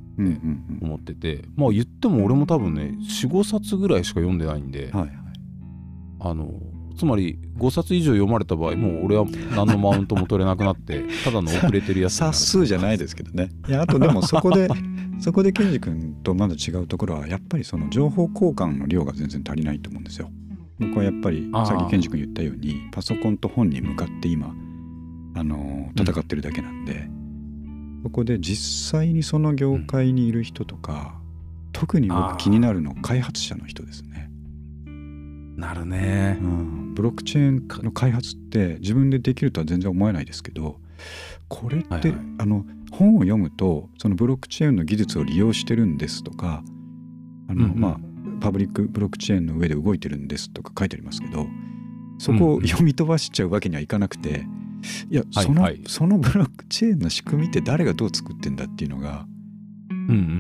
思ってて、まあ言っても俺も多分ね45冊ぐらいしか読んでないんで、はいはい、あのつまり5冊以上読まれた場合もう俺は何のマウントも取れなくなってただの遅れてるやつ 冊数じゃないですけどね。いやあとでもそこでそこでケンジ君とまだ違うところはやっぱりその情報交換の量が全然足りないと思うんですよ。僕はやっぱりさっきケンジ君言ったようにパソコンと本に向かって今あの戦ってるだけなんで、うん、そこで実際にその業界にいる人とか、うん、特に僕気になるの開発者の人ですね。なるね、うん、ブロックチェーンの開発って自分でできるとは全然思えないですけどこれって、はいはい、あの本を読むとそのブロックチェーンの技術を利用してるんですとかあの、うんうん、まあパブリックブロックチェーンの上で動いてるんですとか書いてありますけどそこを読み飛ばしちゃうわけにはいかなくて、いやその、はいはい、そのブロックチェーンの仕組みって誰がどう作ってんだっていうのが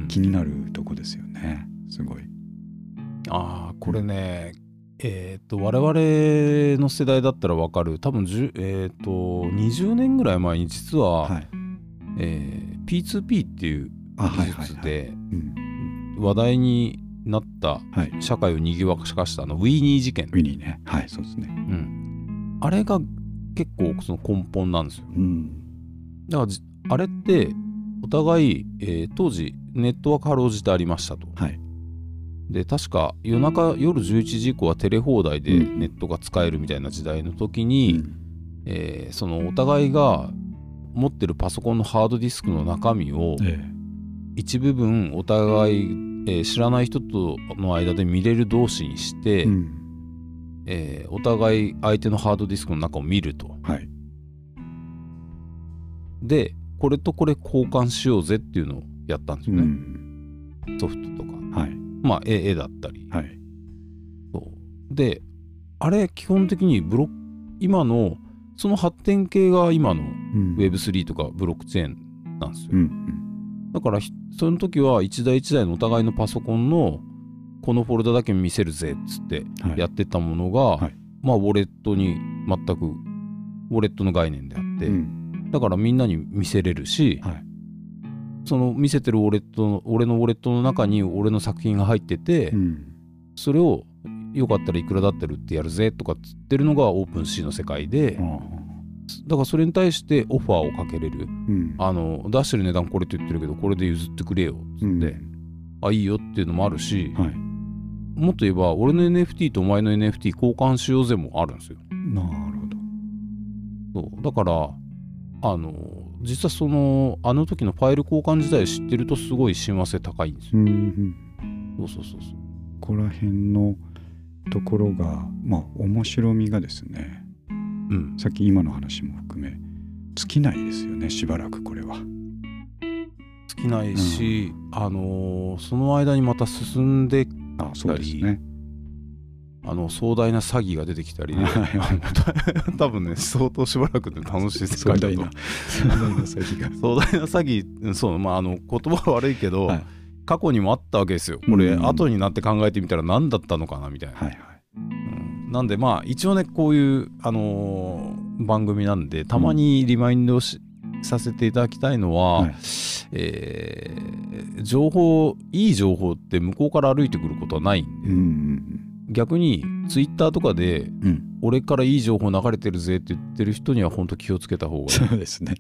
気になるとこですよね。すごい。ああこれね、えっ、と我々の世代だったら分かる。多分えっ、ー、と20年ぐらい前に実は、はいえー、P2P っていう技術で話題になった社会をにぎわかしたのウィーニー事件。ウィーニーね。はいそうですね、うん、あれが結構その根本なんですよ、うん、だからあれってお互い、えー、当時ネットワークかろうじてありましたと、はい、で確か夜中夜11時以降はテレ放題でネットが使えるみたいな時代の時に、うん、えー、そのお互いが持ってるパソコンのハードディスクの中身を一部分お互い、えー、知らない人との間で見れる同士にして、うん、えー、お互い相手のハードディスクの中を見ると。はい、でこれとこれ交換しようぜっていうのをやったんですよね。うん、ソフトとか、はい、まあ絵だったり。はい、そう。であれ基本的にブロ今のその発展系が今の Web3 とかブロックチェーンなんですよ。うん、だからその時は一台一台のお互いのパソコンのこのフォルダだけ見せるぜっつってやってたものが、はいはい、まあウォレットに全くウォレットの概念であって、うん、だからみんなに見せれるし、はい、その見せてるウォレットの俺のウォレットの中に俺の作品が入ってて、うん、それをよかったらいくらだってるってやるぜとかっつってるのがオープンシーの世界で、うん、だからそれに対してオファーをかけれる、うん、あの出してる値段これって言ってるけどこれで譲ってくれよっつって、うん、あいいよっていうのもあるし、はい、もっと言えば俺の NFT とお前の NFT 交換しようぜもあるんですよ。なるほど。そう。だからあの実はそのあの時のファイル交換自体知ってるとすごい親和性高いんですよ。うん、そうそうそうそう。ここら辺のところがまあ面白みがですね、うん、さっき今の話も含め尽きないですよねしばらくこれは。尽きないし、うん、あのー、その間にまた進んであそうですね。あの壮大な詐欺が出てきたり、ね、多分ね相当しばらくで楽しい世界だと。壮大な詐欺が。壮大な詐欺 そうまああの言葉は悪いけど、はい、過去にもあったわけですよ。これ、うん、後になって考えてみたら何だったのかなみたいな、はいはい。うん、なんでまあ一応ねこういう、あのー、番組なんでたまにリマインドし、うん、させていただきたいのは、はい、えー、情報いい情報って向こうから歩いてくることはない。んで、うん。逆にツイッターとかで、うん、俺からいい情報流れてるぜって言ってる人には本当気をつけた方がいい。そうですね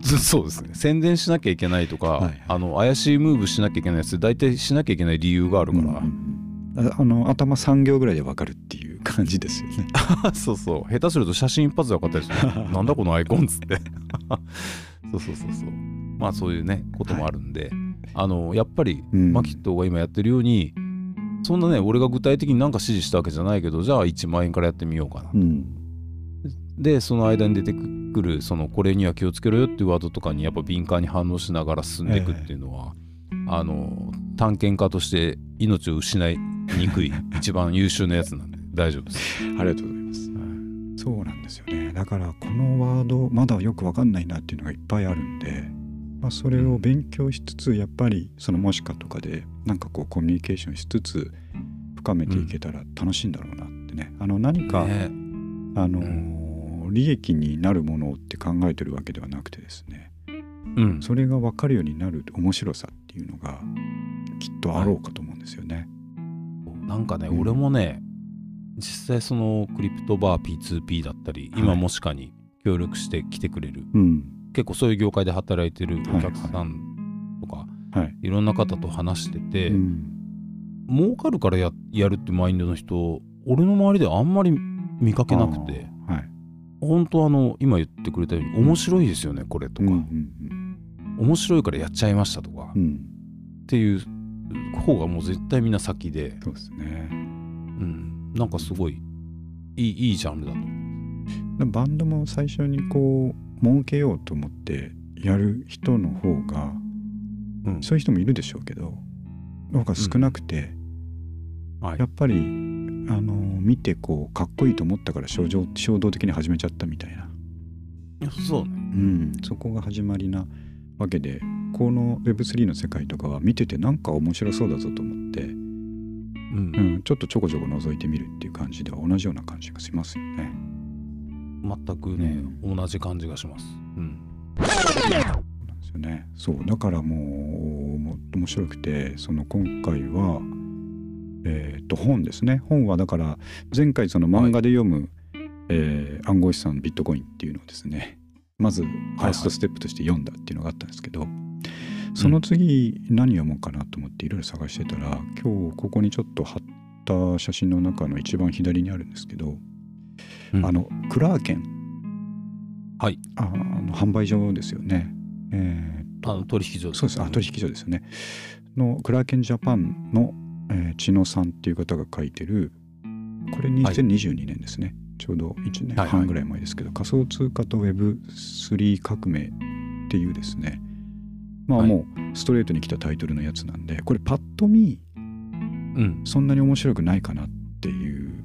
そうですね。宣伝しなきゃいけないとか、はいはい、あの怪しいムーブしなきゃいけないやつ大体しなきゃいけない理由があるから、うん、あの頭3行ぐらいで分かるっていう感じですよね。そうそう。下手すると写真一発で分かったりする。なんだこのアイコンっつって。そうそうそうそう。まあそういうねこともあるんで、はい、あのやっぱり、うん、マキットが今やってるようにそんなね俺が具体的に何か指示したわけじゃないけどじゃあ1万円からやってみようかな、うん、でその間に出てくるそのこれには気をつけろよっていうワードとかにやっぱ敏感に反応しながら進んでいくっていうのは、えー、あの探検家として命を失いにくい 一番優秀なやつなんで大丈夫です。ありがとうございます、はい、そうなんですよね。だからこのワードまだよく分かんないなっていうのがいっぱいあるんでまあ、それを勉強しつつやっぱりそのもしかとかでなんかこうコミュニケーションしつつ深めていけたら楽しいんだろうなってね、あの何か、ね、あの、うん、利益になるものって考えてるわけではなくてですね、うん、それが分かるようになる面白さっていうのがきっとあろうかと思うんですよね。はい、なんかね、うん、俺もね実際そのクリプトバー P2P だったり、今もしかに協力して来てくれる、うん。結構そういう業界で働いてるお客さんとか、はいはい、い。ろんな方と話してて、うん、儲かるからややるってマインドの人俺の周りであんまり見かけなくて、はい、本当あの今言ってくれたように面白いですよね、これとか、面白いからやっちゃいましたとか、うん、っていう方がもう絶対みんな先で。そうですね、うん、なんかすごいいいいいジャンルだと。バンドも最初にこう儲けようと思ってやる人の方が、うん、そういう人もいるでしょうけどなんか少なくて、うん。はい、やっぱりあの見てこうかっこいいと思ったから衝動衝動的に始めちゃったみたいな。そうね、うん、そこが始まりなわけでこの Web3 の世界とかは見ててなんか面白そうだぞと思って、うん、うん、ちょっとちょこちょこ覗いてみるっていう感じでは同じような感じがしますよね。全くね、うん、同じ感じがします。うん、そうなんですよね。そう。だからもうも面白くてその今回はえー、と本ですね。本はだから前回その漫画で読む、はい、えー、暗号資産ビットコインっていうのをですねまずファーストステップとして読んだっていうのがあったんですけど、はいはい、その次何読もうかなと思っていろいろ探してたら、今日ここにちょっと貼った写真の中の一番左にあるんですけどうん、あのクラーケン、はい、あの販売所ですよね。えー、あの取引所そうです。あ取引所ですよね。のクラーケンジャパンの、えー、千野さんっていう方が書いてるこれ2022年ですね、はい、ちょうど1年半ぐらい前ですけど、はいはい、仮想通貨と Web3 革命っていうですね。まあもうストレートに来たタイトルのやつなんでこれパッと見、うん、そんなに面白くないかなっていう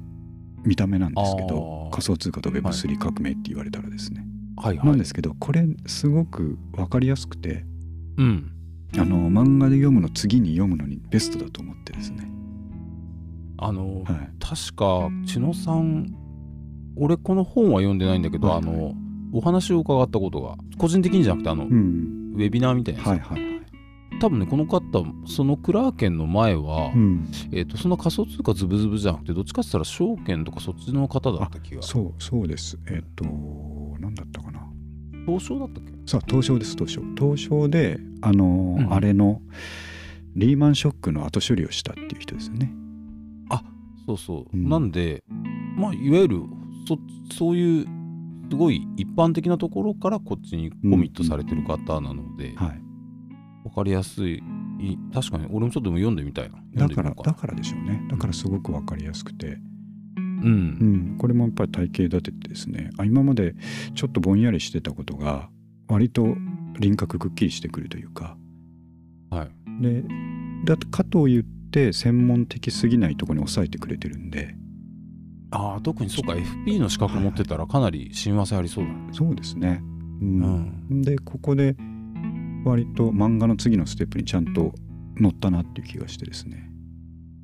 見た目なんですけど仮想通貨と Web3 革命って言われたらですね、はいはい、なんですけどこれすごく分かりやすくて、うん、あの漫画で読むの次に読むのにベストだと思ってですね。あの、はい、確か千野さん俺この本は読んでないんだけど、はいはい、あのお話を伺ったことが個人的にじゃなくてあの、うん、ウェビナーみたいなはいはい多分ねこの方そのクラーケンの前は、うん、えーと、そんな仮想通貨ズブズブじゃなくてどっちかって言ったら証券とかそっちの方だった気が。そうそうです。えっ、ー、と何だったかな東証だったっけ？そう東証です東証。東証であの、うん、あれのリーマンショックの後処理をしたっていう人ですよね。あそうそう、うん、なんでまあいわゆるそそういうすごい一般的なところからこっちにコミットされてる方なので、はい、分かりやすい。い確かに俺もちょっと読んでみたいな。だからだからでしょうね。だからすごく分かりやすくて、うん、うん、これもやっぱり体系立ててですね。あ今までちょっとぼんやりしてたことが割と輪郭くっきりしてくるというか、はい、でだかと言って専門的すぎないところに抑えてくれてるんで。ああ特にそうか。FP の資格持ってたらかなり親和性ありそうだね、はい、そうですね、うん、うん、でここで割と漫画の次のステップにちゃんと乗ったなっていう気がしてですね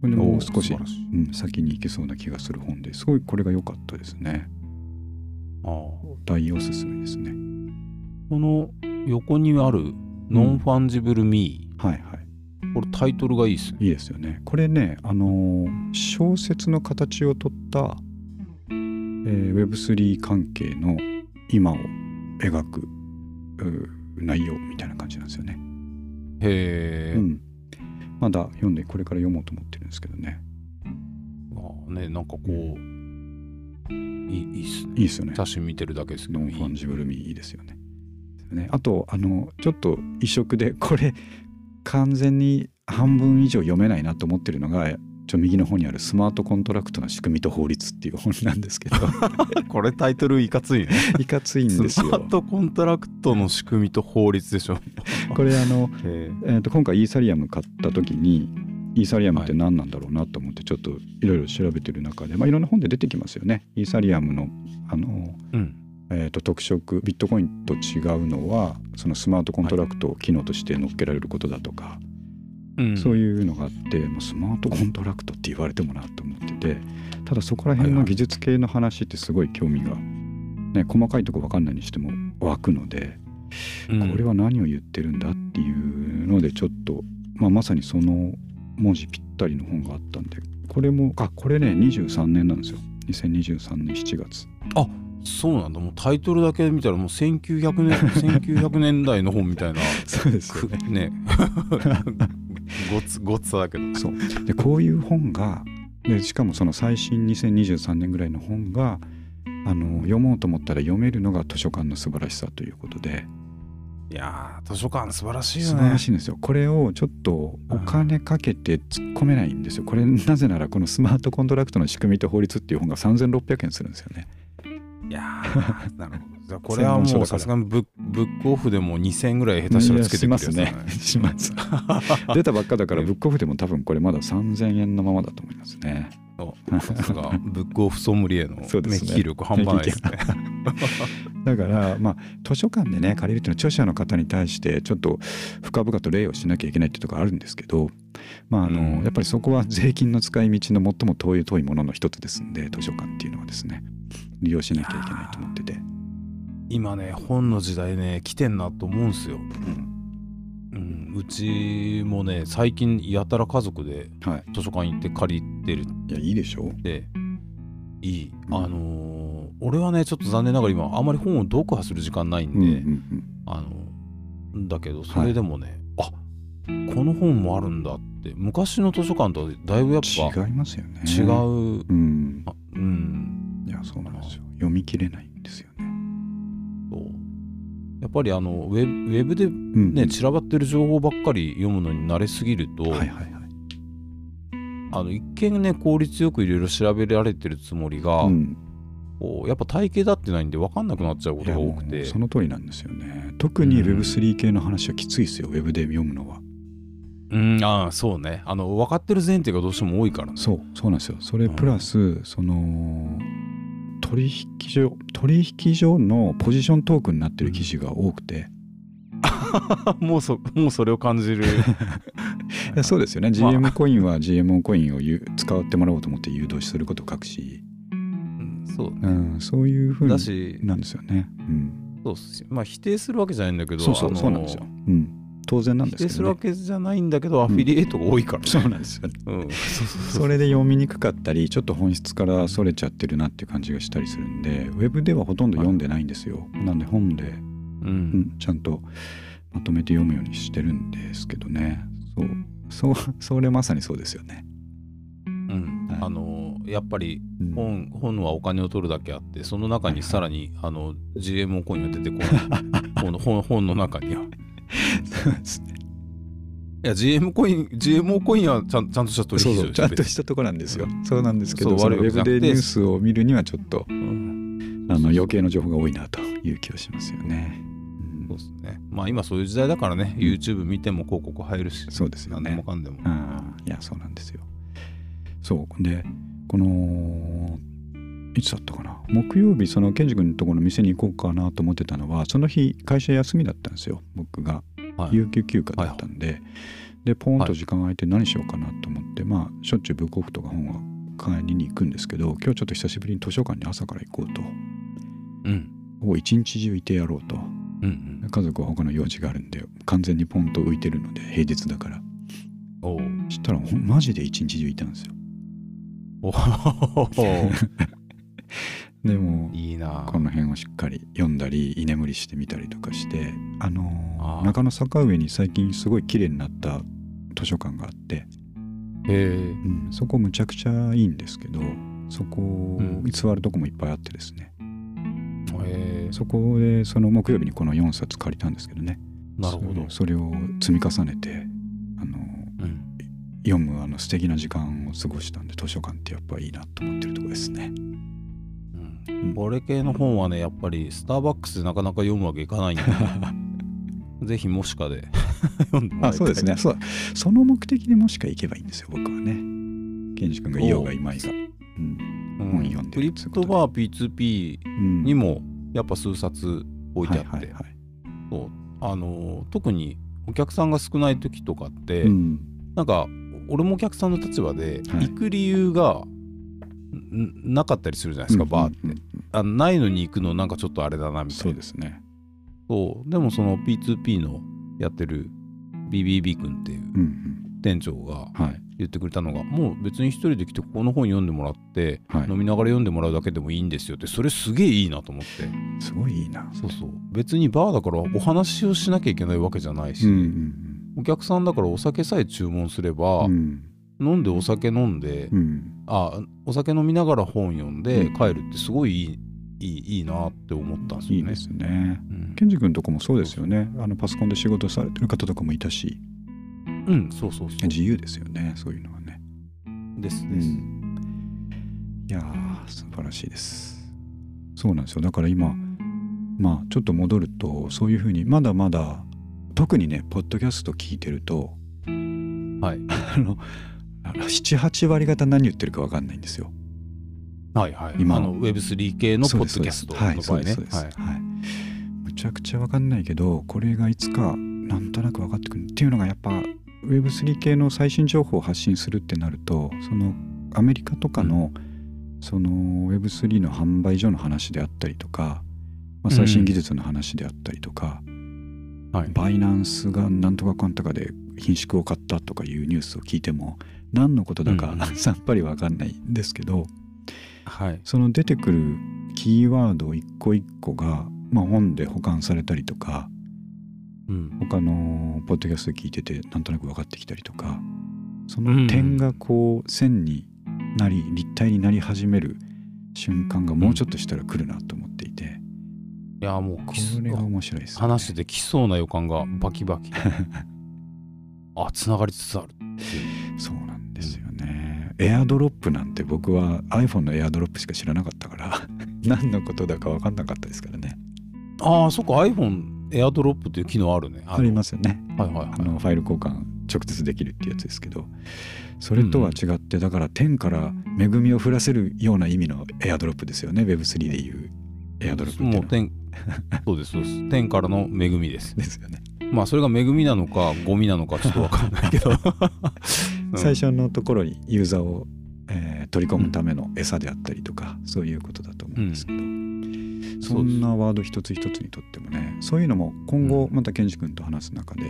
これでもう少し、うん、先に行けそうな気がする本ですごいこれが良かったですね。ああ。大おすすめですね。この横にある Non Fungible Me、うん、はいはい。これタイトルがいいですね。いいですよね。これねあのー、小説の形をとった、えー、Web3 関係の今を描く内容みたいな感じなんですよね。へえ、うん、まだ読んでこれから読もうと思ってるんですけどね。あねなんかこう、いいいいっすね。いいっすよね。写真見てるだけですけど Non Fungible Me いいですよねね。あとあのちょっと異色でこれ完全に半分以上読めないなと思ってるのがちょ右の方にあるスマートコントラクトの仕組みと法律っていう本なんですけど。これタイトルいかついね。いかついんですよ。スマートコントラクトの仕組みと法律でしょ。これあの、え。ー、と今回イーサリアム買った時にイーサリアムって何なんだろうなと思ってちょっといろいろ調べてる中で、まあ、いろんな本で出てきますよね。イーサリアムのあの、うん、えー、と特色ビットコインと違うのはそのスマートコントラクトを機能として乗っけられることだとか、はい、そういうのがあってもうスマートコントラクトって言われてもなと思っててただそこら辺の技術系の話ってすごい興味が、ね、細かいとこ分かんないにしても湧くので、これは何を言ってるんだっていうのでちょっと、まあ、まさにその文字ぴったりの本があったんでこれもあこれね23年なんですよ。2023年7月。あそうなんだ。もうタイトルだけ見たらもう1900年1900年代の本みたいな。そうですね。ねごつごつさだけど。そう。でこういう本がでしかもその最新2023年ぐらいの本があの読もうと思ったら読めるのが図書館の素晴らしさということで。いや図書館素晴らしいよね。素晴らしいんですよ。これをちょっとお金かけて突っ込めないんですよ。これなぜならこのスマートコントラクトの仕組みと法律っていう本が3600円するんですよね。いや なるほど。これはもうさすがにブックオフでも2000円ぐらい下手したらつけてくるやつ、ね、しますね。します。出たばっかだからブックオフでも多分これまだ3000円のままだと思いますね。さすが ブックオフソムリエの目利き力半端ないですね。だからまあ図書館でね借りるっていうのは著者の方に対してちょっと深々と礼をしなきゃいけないっていうところあるんですけどまああの、うん、やっぱりそこは税金の使い道の最も遠い遠いものの一つですんで図書館っていうのはですね利用しなきゃいけないと思ってて今ね本の時代ね来てんなと思うんすよ、うん。うん、うちもね最近やたら家族で図書館行って借りてる、い、やいいでしょ？でいい、うん、あのー、俺はねちょっと残念ながら今あんまり本を読破する時間ないんで、うんうんうん、あのだけどそれでもね、はい、あこの本もあるんだって。昔の図書館とだいぶやっぱ違いますよね。違う、うん、うん。いやそうなんですよ。読み切れないやっぱりあのウェブウェブでね、うん、散らばってる情報ばっかり読むのに慣れすぎると、はいはいはい、あの一見ね効率よくいろいろ調べられてるつもりが、うん、こうやっぱ体系だってないんで分かんなくなっちゃうことが多くて。その通りなんですよね。特に Web3 系の話はきついですよ、うん、ウェブで読むのは。うん、ああそうね。あの分かってる前提がどうしても多いからね。そうそうなんですよ。それプラス、うん、その取引所取引所のポジショントークンになってる記事が多くて、うん、もうそもうそれを感じる。そうですよね。GM コインは GMO コインを使ってもらおうと思って誘導することを書くし、うん、そう、ね、うん、そういうふうになんですよね、うん、そうまあ否定するわけじゃないんだけどそうそうそうなんですよ、うん当然なんですけど、ね、するわけじゃないんだけどアフィリエイトが多いから、ねうん、そうなんですよ、ね、それで読みにくかったりちょっと本質からそれちゃってるなっていう感じがしたりするんでウェブではほとんど読んでないんですよ、はい、なんで本で、うん、うん、ちゃんとまとめて読むようにしてるんですけどねそうそうそれまさにそうですよねうん、はい、あのやっぱり本,、本はお金を取るだけあってその中にさらに、はい、あの GMO コインが出てこない本本の中にはそうですね。いや GM コイン GMO コインはちゃんちゃんとした取引所そうちゃんとしたとこなんですよそうなんですけどウェブでニュースを見るにはちょっと、うん、あの余計な情報が多いなという気がしますよね。そうですね。まあ今そういう時代だからね、YouTube 見ても広告入るし、そうですよね。何でもかんでも。いや、そうなんですよ。そう。で、この、いつだったかな？木曜日そのケンジ君のところの店に行こうかなと思ってたのはその日会社休みだったんですよ僕が、はい、有給休暇だったんで、はい、でポーンと時間が空いて何しようかなと思って、はい、まあしょっちゅうブックオフとか本は買いに行くんですけど今日ちょっと久しぶりに図書館に朝から行こうと、うん、を一日中いてやろうと、うんうん、家族は他の用事があるんで完全にポンと浮いてるので平日だから。おしたらマジで一日中いたんですよ。お でもいいな。この辺をしっかり読んだり居眠りしてみたりとかしてあのー、中野坂上に最近すごい綺麗になった図書館があってへうん、そこむちゃくちゃいいんですけどそこを偽るとこもいっぱいあってですね、そこでその木曜日にこの4冊借りたんですけどね。なるほど。それを積み重ねてあの、うん、読むあの素敵な時間を過ごしたんで図書館ってやっぱいいなと思ってるとこですね。これ系の本はねやっぱりスターバックスでなかなか読むわけいかないんで ぜひもしかで。読んでもらいたいあそうですねそうその目的でもしか行けばいいんですよ僕はね。ケンジ君がいようがいまいが、う。ん、本読んでクリプトバー P2P にもやっぱ数冊置いてあって、そう。あの特にお客さんが少ない時とかって、うん、なんか俺もお客さんの立場で行く理由がなかったりするじゃないですか、バーって、あないのに行くのなんかちょっとあれだなみたいな。そうですね。そう。でもその P2P のやってる BBB 君っていう店長が言ってくれたのが、もう別に一人で来てここの本読んでもらって、はい、飲みながら読んでもらうだけでもいいんですよってそれすげえいいなと思って。すごいいいな。そうそう。別にバーだからお話をしなきゃいけないわけじゃないし、うんうんうん、お客さんだからお酒さえ注文すれば、うん飲んでお酒飲んで、うん、あお酒飲みながら本読んで帰るってすごいいいいいいいなって思ったんですよね。いいですね。うん、ケンジ君とこもそうですよね。あのパソコンで仕事されてる方とかもいたし。うん、そうそうそう。自由ですよね、そういうのはね。ですです。うん、いや素晴らしいです。そうなんですよ。だから今、まあちょっと戻ると、そういうふうにまだまだ特にね、ポッドキャスト聞いてると、はい、あの78割方何言ってるか分かんないんですよ。はいはい。今あの Web3 系のポッドキャストの場合ね。はい、はい、むちゃくちゃ分かんないけどこれがいつかなんとなく分かってくるっていうのがやっぱ Web3 系の最新情報を発信するってなるとそのアメリカとかの、うん、その Web3 の販売所の話であったりとか、まあ、最新技術の話であったりとか、うんはい、バイナンスがなんとかかんとかで品縮を買ったとかいうニュースを聞いても何のことだか、うん、さっぱり分かんないんですけど、はい、その出てくるキーワード一個一個が、まあ、本で保管されたりとか、うん、他のポッドキャスト聞いててなんとなく分かってきたりとかその点がこう線になり立体になり始める瞬間がもうちょっとしたら来るなと思っていて、いやもうこれが面白いです、ね、話しててきそうな予感がバキバキ。あつながりつつあるそうなんですよね、エアドロップなんて僕は iPhone のエアドロップしか知らなかったから 何のことだか分かんなかったですからね。ああそっか iPhone エアドロップっていう機能あるね。ありますよね。はいはい、はい、あのファイル交換直接できるってやつですけどそれとは違って、うん、だから天から恵みを降らせるような意味のエアドロップですよね。Web3 でいうエアドロップもう天そうですそうです。天からの恵みです。ですよね。まあそれが恵みなのかゴミなのかちょっと分かんないけど 最初のところにユーザーを、えー、取り込むための餌であったりとか、うん、そういうことだと思うんですけど、うん、そんなワード一つ一つにとってもねそういうのも今後またケンジ君と話す中で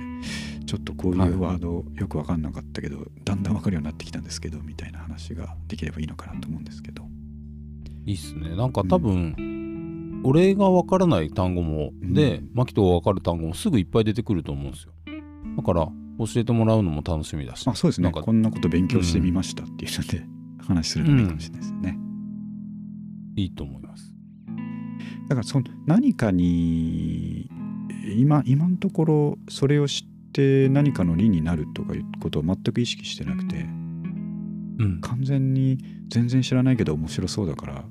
ちょっとこういうワードよく分かんなかったけど、はい、だんだん分かるようになってきたんですけどみたいな話ができればいいのかなと思うんですけど。いいっすね。なんか多分、うん俺が分からない単語も、うん、でマキトが分かる単語もすぐいっぱい出てくると思うんですよ。だから教えてもらうのも楽しみだし。あそうですね。こんなこと勉強してみましたっていうので、うん、話するのもいいかもしれないですよね、いいと思います。だからその何かに今今のところそれを知っって何かの理になるとかいうことを全く意識してなくて、うん、完全に全然知らないけど面白そうだから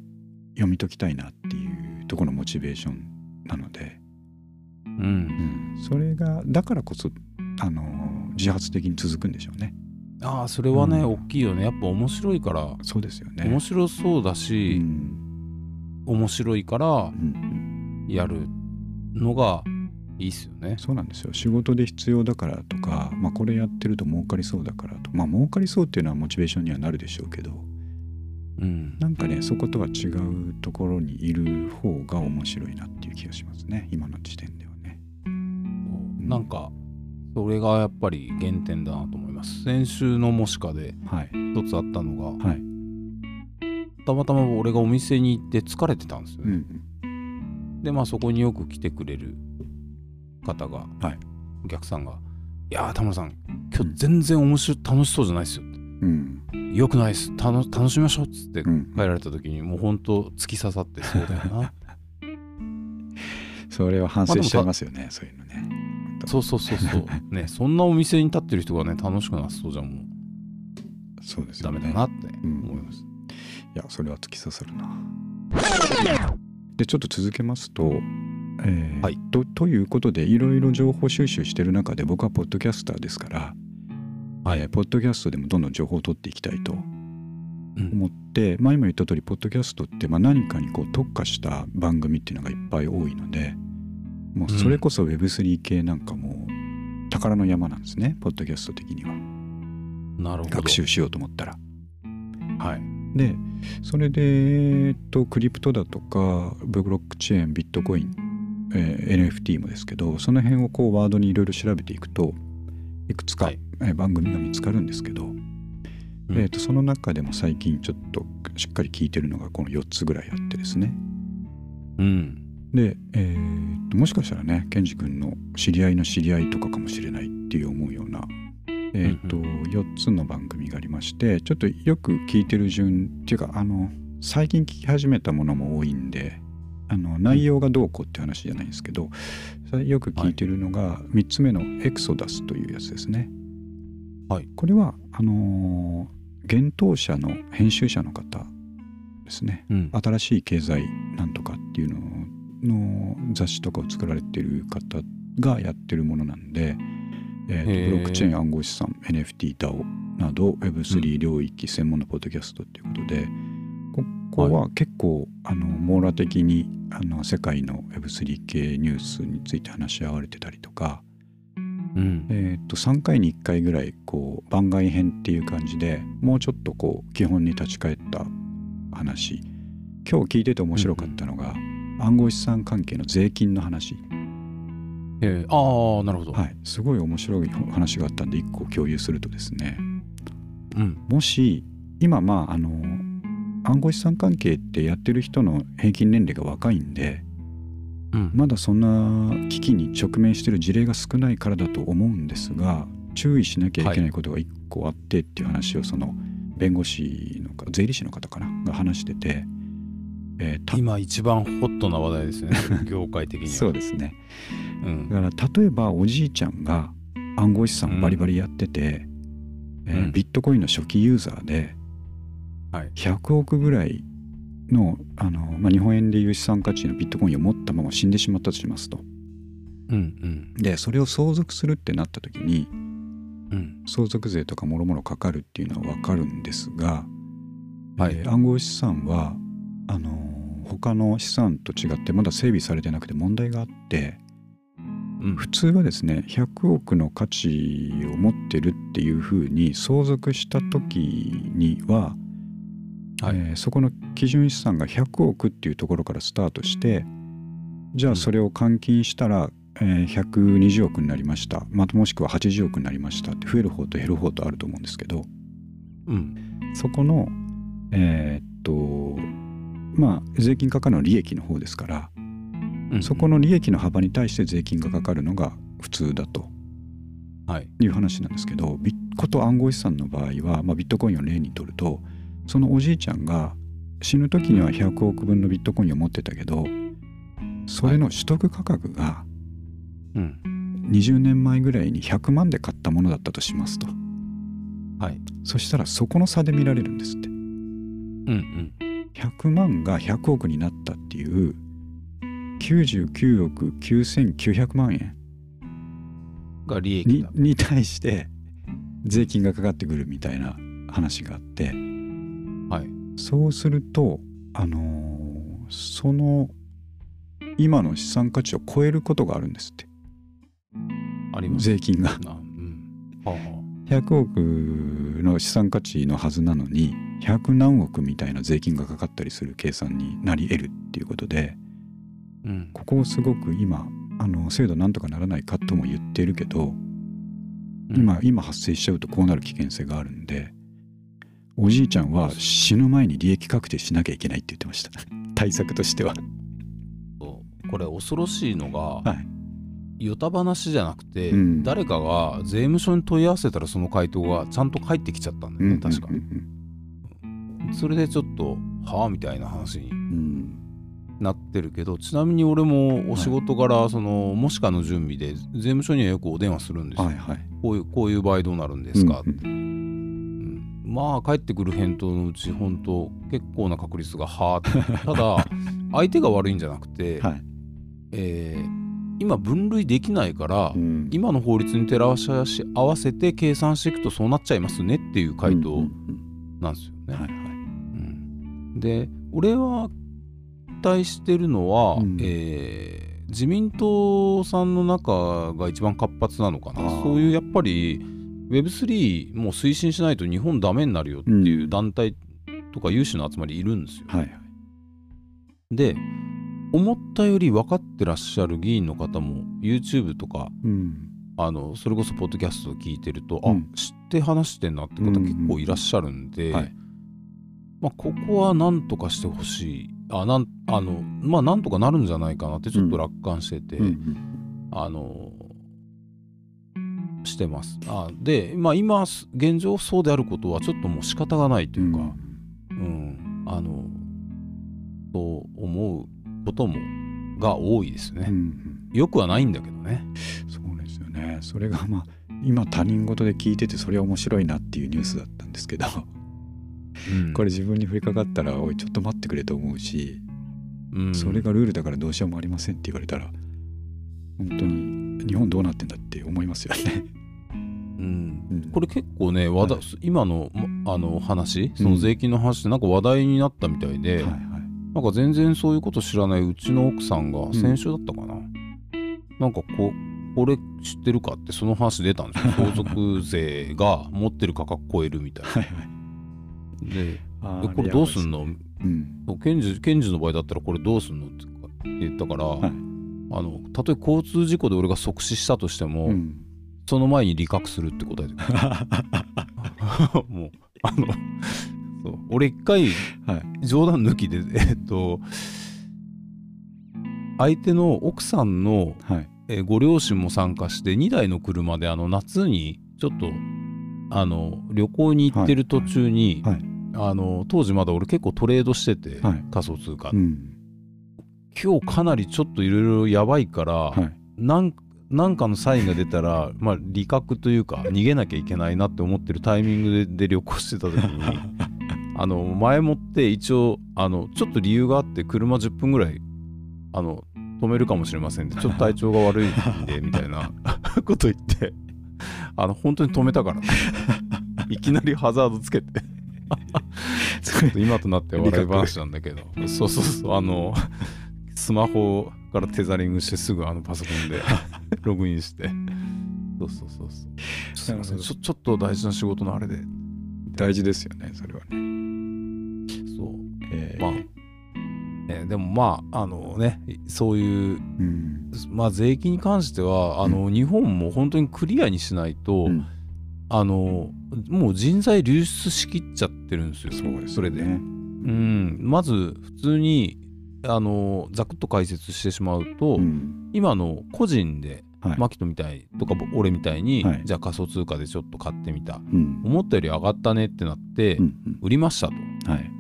読み解きたいなっていうとこのモチベーションなので、うん、うん、それがだからこそあの自発的に続くんでしょうね。ああそれはね、うん、大きいよね。やっぱ面白いから。そうですよね。面白そうだし、うん、面白いからやるのがいいっすよね。そうなんですよ。仕事で必要だからとか、まあ、これやってると儲かりそうだからとまあ儲かりそうっていうのはモチベーションにはなるでしょうけど、うん、なんかねそことは違うところにいる方が面白いなっていう気がしますね。今の時点ではね。なんかそれがやっぱり原点だなと思います。先週の模試かで一つあったのが、はい、たまたま俺がお店に行って疲れてたんですよね、うん、でまあそこによく来てくれる方が、はい、お客さんが「いや田村さん今日全然面白い楽しそうじゃないですよ」って。うん、よくないです。楽しみましょうっつって帰られた時にもうほんと突き刺さってそうだよな それは反省しちゃいますよね、まあ、そういうのねそうそうそうそう。ねそんなお店に立ってる人がね楽しくなさそうじゃんもう。そうです、ね、ダメだなって思います、うん、いやそれは突き刺さるな。でちょっと続けますとえー、はい、とということでいろいろ情報収集してる中で僕はポッドキャスターですから、はい、えー、ポッドキャストでもどんどん情報を取っていきたいと思って、うん、まあ、今言った通りポッドキャストってまあ何かにこう特化した番組っていうのがいっぱい多いのでもうそれこそ Web3 系なんかも宝の山なんですね、ポッドキャスト的には。なるほど学習しようと思ったら。はい、でそれで、えっと、クリプトだとかブロックチェーンビットコイン、えー、NFT もですけどその辺をこうワードにいろいろ調べていくといくつか、はい、え番組が見つかるんですけど、うん、えーと、その中でも最近ちょっとしっかり聞いてるのがこの4つぐらいあってですね。うん、で、えーと、もしかしたらねケンジ君の知り合いの知り合いとかかもしれないっていう思うような、えーとうんうん、4つの番組がありましてちょっとよく聞いてる順っていうかあの最近聞き始めたものも多いんであの内容がどうこうって話じゃないんですけどよく聞いてるのが3つ目のエクソダスというやつですね。はい、これはあのー、幻冬者の編集者の方ですね、うん、新しい経済なんとかっていうのの雑誌とかを作られてる方がやってるものなんで、えーと、ブロックチェーン暗号資産 NFT、DAO など Web3 領域専門のポッドキャストということで、ここは結構、あの網羅的にあの世界の Web3 系ニュースについて話し合われてたりとか、うん、えー、と3回に1回ぐらいこう番外編っていう感じでもうちょっとこう基本に立ち返った話。今日聞いてて面白かったのが、うん暗号資産関係の税金の話。えー、ああなるほど、はい、すごい面白い話があったんで1個共有するとですね、うん、もし今まああの暗号資産関係ってやってる人の平均年齢が若いんで、うん、まだそんな危機に直面してる事例が少ないからだと思うんですが注意しなきゃいけないことが1個あってっていう話をその弁護士の税理士の方かなが話してて。えー、今一番ホットな話題ですね。業界的には。そうですね、うん、だから例えばおじいちゃんが暗号資産バリバリやってて、うん、えー、ビットコインの初期ユーザーで100億ぐらいのあの、まあ、日本円でいう資産価値のビットコインを持ったまま死んでしまったとしますと。うんうん、でそれを相続するってなった時に、うん、相続税とかもろもろかかるっていうのは分かるんですが、はい。えー、暗号資産はあの他の資産と違ってまだ整備されてなくて問題があって、うん、普通はですね100億の価値を持ってるっていうふうに相続した時には、はい、えー、そこの基準資産が100億っていうところからスタートしてじゃあそれを換金したら、えー、120億になりました、またもしくは80億になりましたって増える方と減る方とあると思うんですけど、うん、そこのえー、っとまあ税金かかるのは利益の方ですから、うん、そこの利益の幅に対して税金がかかるのが普通だとい。う話なんですけど、ビッコと暗号資産の場合は、まあ、ビットコインを例にとるとそのおじいちゃんが死ぬ時には100億分のビットコインを持ってたけどそれの取得価格が20年前ぐらいに100万で買ったものだったとしますと。はい。そしたらそこの差で見られるんですって。うんうん100万が100億になったっていう99億9900万円。が利益だ。にに対して税金がかかってくるみたいな話があって。はい。そうするとあのーその今の資産価値を超えることがあるんですって。あります。税金が。なうん。はあは100億の資産価値のはずなのに100何億みたいな税金がかかったりする計算になり得るっていうことであうん。ここをすごく今あの制度なんとかならないかとも言ってるけど今今発生しちゃうとこうなる危険性があるんでおじいちゃんは死ぬ前に利益確定しなきゃいけないって言ってました。対策としては。これ恐ろしいのが、はい。よた話じゃなくて、うん。誰かが税務署に問い合わせたらその回答がちゃんと返ってきちゃったんだよね、確かうんうんそれでちょっとはあみたいな話にうん。なってるけどちなみに俺もお仕事柄、そのもしかの準備で税務署にはよくお電話するんですよ、はいはい。こういうこういう場合どうなるんですか、うんうん。まあ返ってくる返答のうち本当結構な確率がはあって。ただ 相手が悪いんじゃなくて、はい。えー今分類できないから、うん。今の法律に照らし合わせて計算していくとそうなっちゃいますねっていう回答うんうんなんですよね。うんはいはい。うんで俺は期待してるのは、うん。えー自民党さんの中が一番活発なのかな。そういうやっぱり Web3 もう推進しないと日本ダメになるよっていううん。団体とか有志の集まりいるんですよ。はいはい。で思ったより分かってらっしゃる議員の方も YouTube とかうん。あのそれこそポッドキャストを聞いてると、うん。あ知って話してんなって方結構いらっしゃるんで、はいまあ、ここはなんとかしてほしい。あなんあのまあなんとかなるんじゃないかなってちょっと楽観してて、うんうん。あのしてます。あで、まあ、今現状そうであることはちょっともう仕方がないというか、うん。あのと思うこともが多いですね、うんうん。よくはないんだけどね。そうですよね。それがまあ今他人事で聞いててそれは面白いなっていうニュースだったんですけどうん。これ自分に降りかかったらおいちょっと待ってくれと思うしうん。それがルールだからどうしようもありませんって言われたら本当に日本どうなってんだって思いますよね。うん。うん。これ結構ね話題、はい。今のまあの話その税金の話ってなんか話題になったみたいで、はいはい。なんか全然そういうこと知らないうちの奥さんが先週だったかな、なんかここれ知ってるかってその話出たんですよ。相続税が持ってる価格超えるみたいはいはい。なでこれどうすんの？うん。検事検事の場合だったらこれどうすんの？って言ったから、はい。あのたとえ交通事故で俺が即死したとしても、うん。その前に理覚するって答えて もうあのそう。俺一回は冗談抜きでえっと相手の奥さんの、はい。えーご両親も参加して2台の車であの夏にちょっとあの旅行に行ってる途中に、はいあの当時まだ俺結構トレードしてて、はい。仮想通貨、うん。今日かなりちょっといろいろやばいから、はい。なんなんかのサインが出たら、まあ、理覚というか逃げなきゃいけないなって思ってるタイミングでで旅行してた時に あの前もって一応あのちょっと理由があって車10分ぐらいあの止めるかもしれませんってちょっと体調が悪いんで みたいなこと言ってあの本当に止めたからねいきなりハザードつけて 今となっては笑い話なんだけど。そうそうそう。あのスマホからテザリングしてすぐあのパソコンで ログインして。そうそうそうそう。すいません。ちょちょっと大事な仕事のあれで。大事ですよねそれはね。そう。えー。まあ、えーでもまああのねそういううん。まあ税金に関してはあの、日本も本当にクリアにしないと、うん。あのもう人材流出しきっちゃってるんですよ。そうですそれで。ね。うん、まず普通にあのざくっと解説してしまうと、うん。今の個人で、はい。マキトみたいとか俺みたいに、はい。じゃあ仮想通貨でちょっと買ってみた。うん。思ったより上がったねってなって、うん売りましたと。うんはい。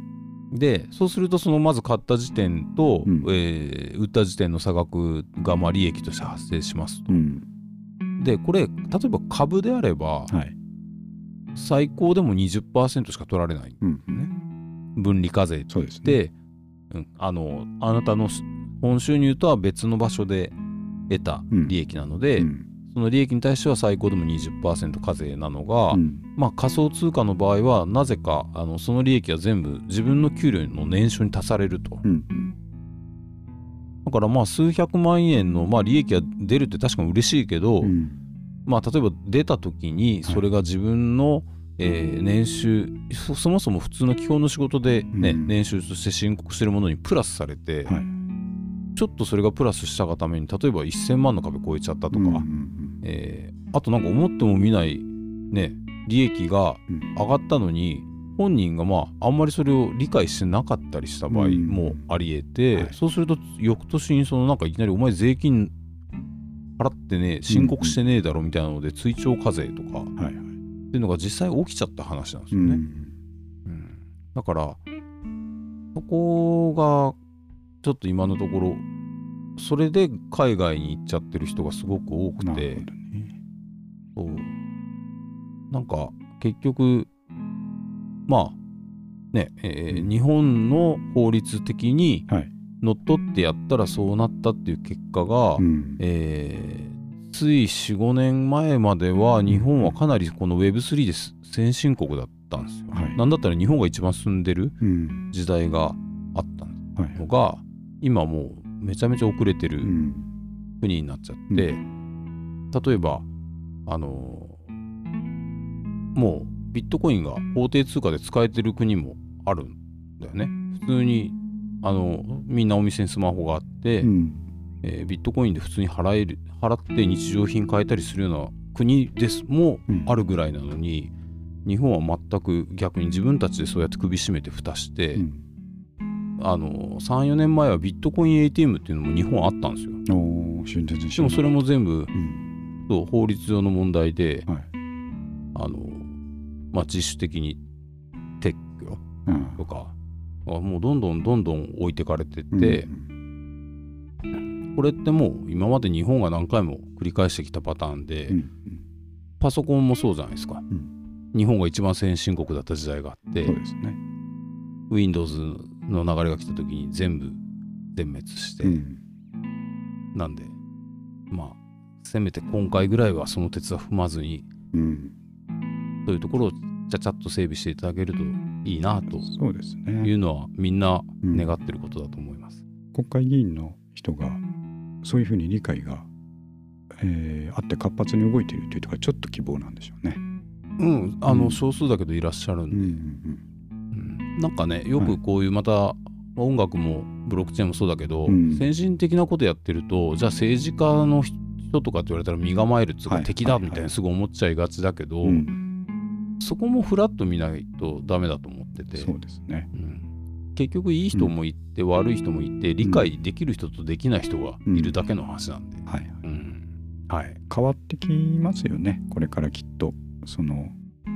でそうするとそのまず買った時点と、うん。えー売った時点の差額がまあ利益として発生しますと。うん。でこれ例えば株であれば、はい、最高でも20%しか取られない。うん、分離課税ってって、ね、うん、あのあなたの本収入とは別の場所で得た利益なので、うん、その利益に対しては最高でも20%課税なのが、うん、まあ仮想通貨の場合はなぜかあのその利益は全部自分の給料の年収に足されると。うん。だからまあ数百万円のまあ利益が出るって確かに嬉しいけど、うん、まあ例えば出た時にそれが自分の、はい、えー、年収そもそも普通の基本の仕事でね、うん、年収として申告してるものにプラスされて、はい、ちょっとそれがプラスしたがために例えば1000万の壁超えちゃったとか、うんうんうん、えー、あとなんか思ってもみないね利益が上がったのに、本人がまああんまりそれを理解してなかったりした場合もありえて、うんはい、そうすると翌年にそのなんかいきなり「お前税金払ってね申告してねえだろ」みたいなので追徴課税とか、っていうのが実際起きちゃった話なんですよね。うん、うん、だからそこがちょっと今のところそれで海外に行っちゃってる人がすごく多くて、ね、そう。なんか結局まあね、えー、日本の法律的にのっとってやったらそうなったっていう結果が、うん、えー、つい45年前までは日本はかなりこの Web3 で先進国だったんですよ。はい、なんだったら日本が一番進んでる時代があったのが、はい、今もうめちゃめちゃ遅れてる国になっちゃって、うん、例えばあのー、もうビットコインが法定通貨で使えてる国もあるんだよね。普通にあのみんなお店にスマホがあって、うん、えー、ビットコインで普通に払える払って日常品買えたりするような国ですもあるぐらいなのに、うん、日本は全く逆に自分たちでそうやって首絞めて蓋して、うん、あの34年前はビットコイン ATM っていうのも日本あったんですよ。でもそれも全部、そう法律上の問題で、はい、あのまあ、自主的に撤去とか、うん、もうどんどんどんどん置いてかれてって、うん、これってもう今まで日本が何回も繰り返してきたパターンで、うん、パソコンもそうじゃないですか、日本が一番先進国だった時代があってね。Windows の流れが来た時に全部全滅して、なんでまあせめて今回ぐらいはその鉄は踏まずに、うん。というところをちゃちゃっと整備していただけるといいなというのはみんな願ってることだと思います。うん、国会議員の人がそういうふうに理解が、えー、あって活発に動いているというところはちょっと希望なんでしょうね。うん、あの、少数だけどいらっしゃるんで、うんうんうん、なんかねよくこういうまた、はい、音楽もブロックチェーンもそうだけど、うん、先進的なことやってるとじゃあ政治家の人とかって言われたら身構えるっていうか敵だみたいなすぐ思っちゃいがちだけど、はいはいはいそこもフラッと見ないとダメだと思ってて。そうですね、うん、結局いい人もいて、うん、悪い人もいて理解できる人とできない人がいるだけの話なんで、うん、はい、はい、変わってきますよね。これからきっと。その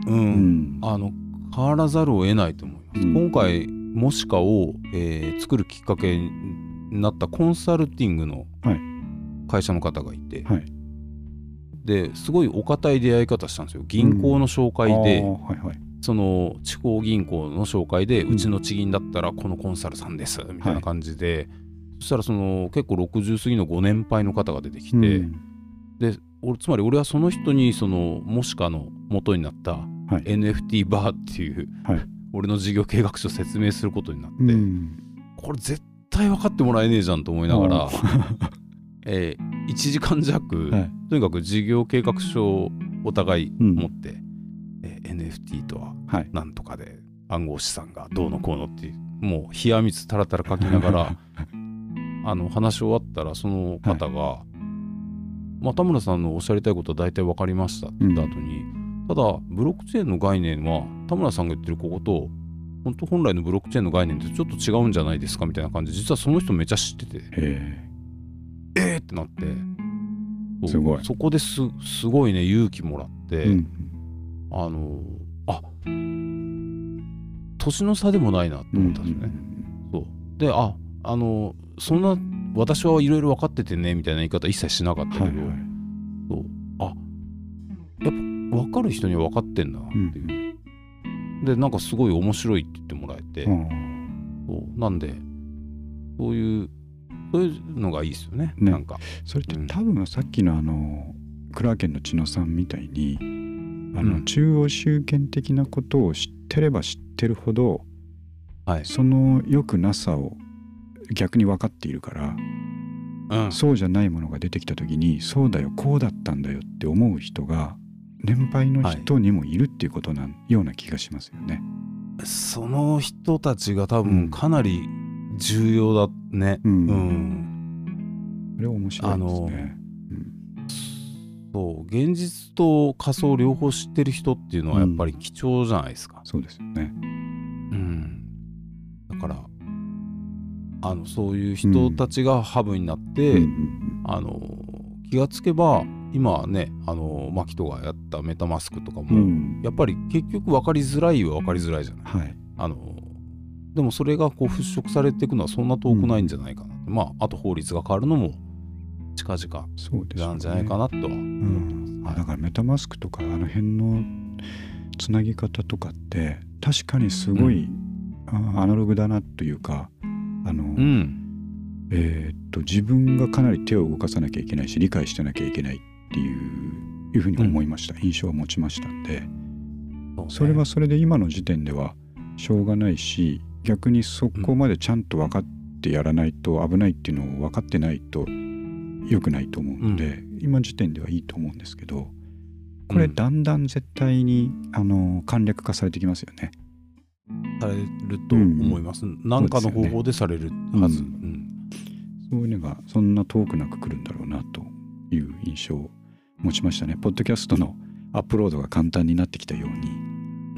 うん、あの変わらざるを得ないと思います、今回もしかを、えー、作るきっかけになったコンサルティングの会社の方がいて、はい、ですごいお堅い出会い方したんですよ。銀行の紹介で、うんはいはい、その地方銀行の紹介で、うちの地銀だったらこのコンサルさんですみたいな感じで、はい、そしたらその結構60過ぎのご年配の方が出てきて、うん、で俺つまり俺はその人にそのもしかの元になった NFT バーっていう、はい、俺の事業計画書を説明することになって、うん、これ絶対分かってもらえねえじゃんと思いながら えー、1時間弱、はい、とにかく事業計画書をお互い持って、うん、えー、NFT とはなんとかで、暗号資産がどうのこうのっていうもう冷や水たらたら書きながら あの話し終わったらその方が、はい、まあ、田村さんのおっしゃりたいことは大体分かりましたって言った後に、うん、ただブロックチェーンの概念は田村さんが言ってるここと本当本来のブロックチェーンの概念ってちょっと違うんじゃないですかみたいな感じで実はその人めっちゃ知ってて。え。ーってなってすごい。そこですすごいね勇気もらって、うん、あのあ年の差でもないなって思ったんですよね。うん、そう。でああのそんな私はいろいろ分かっててねみたいな言い方一切しなかったけど、はいはい、そう。あやっぱ分かる人には分かってんだなっていう、うん、でなんかすごい面白いって言ってもらえて、うん、そう。なんでそういうそういうのがいいですよね、ね、なんか。それって多分さっきのあの、クラーケンの千野さんみたいにあの、中央集権的なことを知ってれば知ってるほど、はい、その良くなさを逆に分かっているから、うん、そうじゃないものが出てきた時にそうだよこうだったんだよって思う人が年配の人にもいるっていうことな、ような気がしますよね。その人たちが多分かなり重要だね。うん。うん、これは面白いですね。そう現実と仮想両方知ってる人っていうのはやっぱり貴重じゃないですか。うん、そうですよね。うん。だからあのそういう人たちがハブになって、うん、あの気がつけば今ねあのマキトがやったメタマスクとかも、うん、やっぱり結局分かりづらいは分かりづらいじゃない、はい、あのでもそれがこう払拭されていくのはそんな遠くないんじゃないかな、うん、まああと法律が変わるのも近々なんじゃないかなとだからメタマスクとかあの辺のつなぎ方とかって確かにすごい、アナログだなというかあの、うん、えー、っと自分がかなり手を動かさなきゃいけないし理解してなきゃいけないっていういうふうに思いました、うん、印象を持ちましたんで。それはそれで今の時点ではしょうがないし逆にそこまでちゃんと分かってやらないと危ないっていうのを分かってないと良くないと思うので、うん、今時点ではいいと思うんですけどこれだんだん絶対に、あの簡略化されてきますよね。されると思います。何、うん、かの方法でされるはず。そういうのがそんな遠くなく来るんだろうなという印象を持ちましたね。ポッドキャストのアップロードが簡単になってきたように。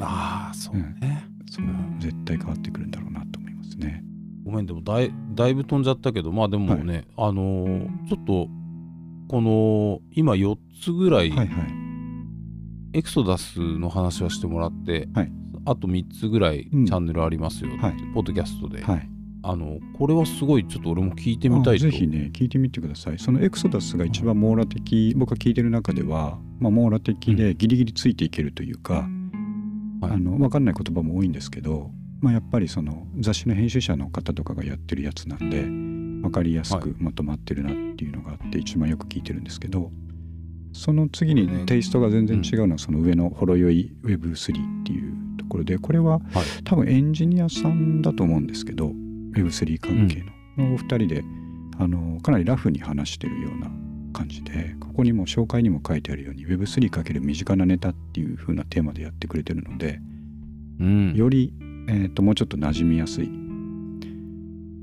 ああ、そうね、うん、そう、絶対変わってくるんだろうなと思いますね。ごめん、でもだいだいぶ飛んじゃったけど、まあでもね、はい、あのー、ちょっと、この、今4つぐらい、はいはい、エクソダスの話はしてもらって、はい、あと3つぐらいチャンネルありますよ、うんはい、ポッドキャストで、はい、あのこれはすごいちょっと俺も聞いてみたいと。ぜひね聞いてみてください。そのエクソダスが一番網羅的、僕が聞いてる中では、まあ、網羅的でギリギリついていけるというか、うん、あの分かんない言葉も多いんですけど、まあ、やっぱりその雑誌の編集者の方とかがやってるやつなんで分かりやすくまとまってるなっていうのがあって一番よく聞いてるんですけどその次にテイストが全然違うのはその上のほろ酔い Web3 っていうところでこれは多分エンジニアさんだと思うんですけど Web3 関係の,、のお二人であのかなりラフに話してるような感じでここにも紹介にも書いてあるように Web3× 身近なネタっていう風なテーマでやってくれてるので、うん、より、えーと、もうちょっと馴染みやすい。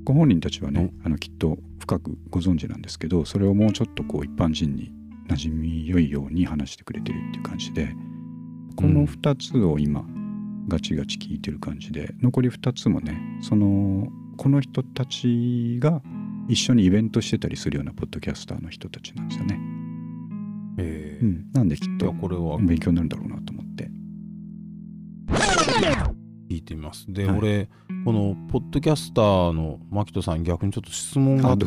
ご本人たちはねあのきっと深くご存知なんですけどそれをもうちょっとこう一般人に馴染み良いように話してくれてるっていう感じでこの2つを今、うんガチガチ聞いてる感じで残り2つもねそのこの人たちが一緒にイベントしてたりするようなポッドキャスターの人たちなんですよね。えー、うん、なんできっとこれは。勉強になるんだろうなと思って。聞いてみます。で、はい、俺このポッドキャスターの牧人さん逆にちょっと質問があって。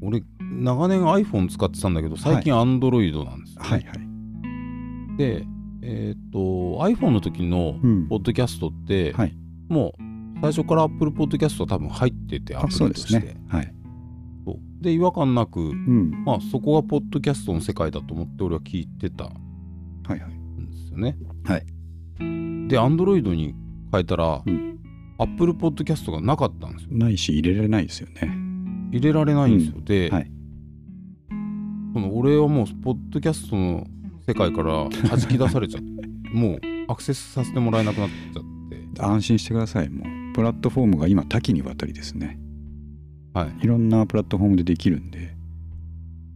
俺長年 iPhone 使ってたんだけど最近 Android なんですよ、ね、はいはい。はいでえっ、ー、と iPhone の時のポッドキャストって、うんはい、もう最初から Apple Podcast は多分入っててアプリとして。ね、はい、で違和感なく、うん、まあそこがポッドキャストの世界だと思って俺は聞いてたんですよね。はい、はい、で Android に変えたら、うん、Apple Podcast がなかったんですよ。ないし入れられないですよね。入れられないんですよ。うん、で、はい、この俺はもうポッドキャストの世界から弾き出されちゃって もうアクセスさせてもらえなくなっちゃって。安心してください。もうプラットフォームが今多岐にわたりですね。はい。いろんなプラットフォームでできるんで、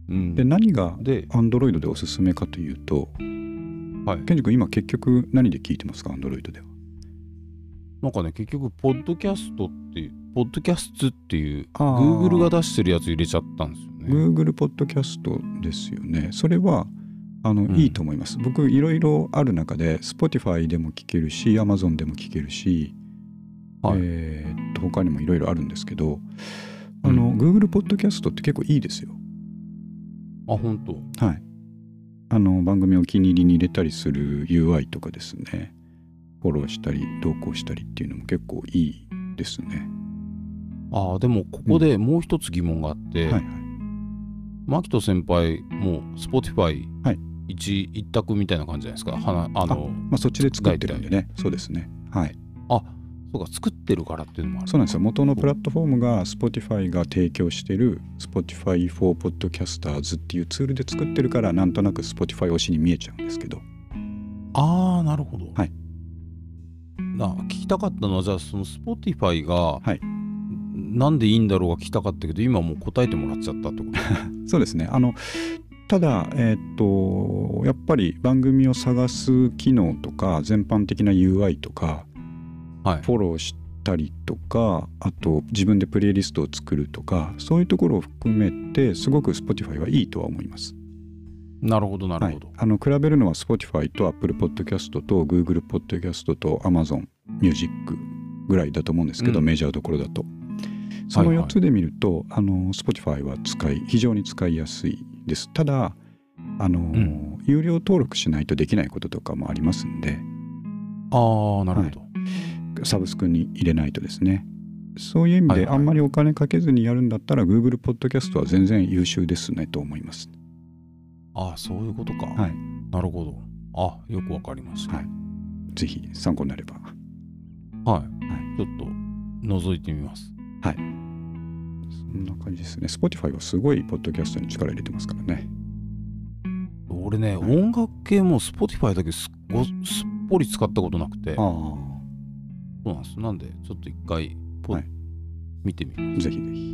うん、で何が Android でおすすめかというとはい、ケンジ君今結局何で聞いてますか？Android では。なんかね結局ポッドキャストっていうポッドキャストっていう Google が出してるやつ入れちゃったんですよね。Google ポッドキャストですよね。それはあの、うん、いいと思います。僕いろいろある中で Spotify でも聴けるし Amazon でも聴けるし、はい、えー、と他にもいろいろあるんですけどあの、うん、Google ポッドキャストって結構いいですよ。あ本当。はいあの番組お気に入りに入れたりする UI とかですね。フォローしたり投稿したりっていうのも結構いいですね。ああでもここでもう一つ疑問があって、うんはいはい、牧人先輩も Spotify 一,、一択みたいな感じじゃないですか。はあのまあ、そっちで作ってるんでね。そうですね。はい。あそうか作ってるからっていうのもあるそうなんですよ。元のプラットフォームが Spotify が提供してる Spotify for Podcasters っていうツールで作ってるからなんとなく Spotify 推しに見えちゃうんですけど。ああなるほど。はい。な聞きたかったのはじゃあその Spotify が、はい、なんでいいんだろうが聞きたかったけど今もう答えてもらっちゃったってこと？そうですね。あのただ、えー、っとやっぱり番組を探す機能とか全般的な UI とかはい、フォローしたりとかあと自分でプレイリストを作るとかそういうところを含めてすごく Spotify はいいとは思います。なるほどなるほど。はい、あの比べるのは Spotify と Apple Podcast と Google Podcast と Amazon Music ぐらいだと思うんですけど、うん、メジャーどころだと。その4つで見ると、はいはい、あの Spotify は使い非常に使いやすいです。ただあの、うん、有料登録しないとできないこととかもありますんで。ああなるほど。はいサブスクに入れないとですね。そういう意味であんまりお金かけずにやるんだったら、はいはい、Google ポッドキャストは全然優秀ですねと思います。ああそういうことか。はい。なるほど。あよくわかりました、はい、ぜひ参考になれば。はい、はい、ちょっと覗いてみます。はい。そんな感じですね。Spotify はすごいポッドキャストに力入れてますからね。俺ね、はい、音楽系も Spotify だけすごすっぽり使ったことなくて。ああそうなんです。なんで、ちょっと一回ポ、はい、見てみます。ぜひぜひ。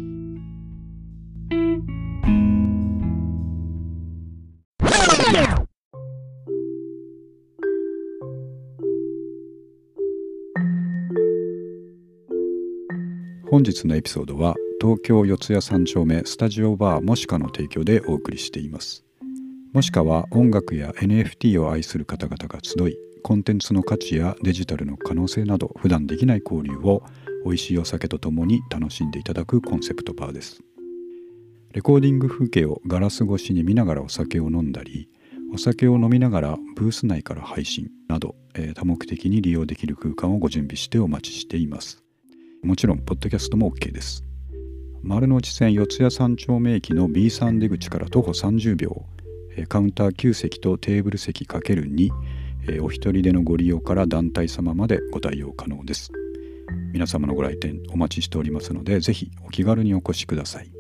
本日のエピソードは東京四谷三丁目スタジオバーもしかの提供でお送りしています。もしかは音楽や NFT を愛する方々が集いコンテンツの価値やデジタルの可能性など普段できない交流を美味しいお酒とともに楽しんでいただくコンセプトバーです。レコーディング風景をガラス越しに見ながらお酒を飲んだりお酒を飲みながらブース内から配信など、えー、多目的に利用できる空間をご準備してお待ちしています。もちろん、ポッドキャストも OK です。丸の内線四谷三丁目駅の B3 出口から徒歩30秒、カウンター9席とテーブル席 ×2 えー、お一人でのご利用から団体様までご対応可能です。皆様のご来店お待ちしておりますので、ぜひお気軽にお越しください。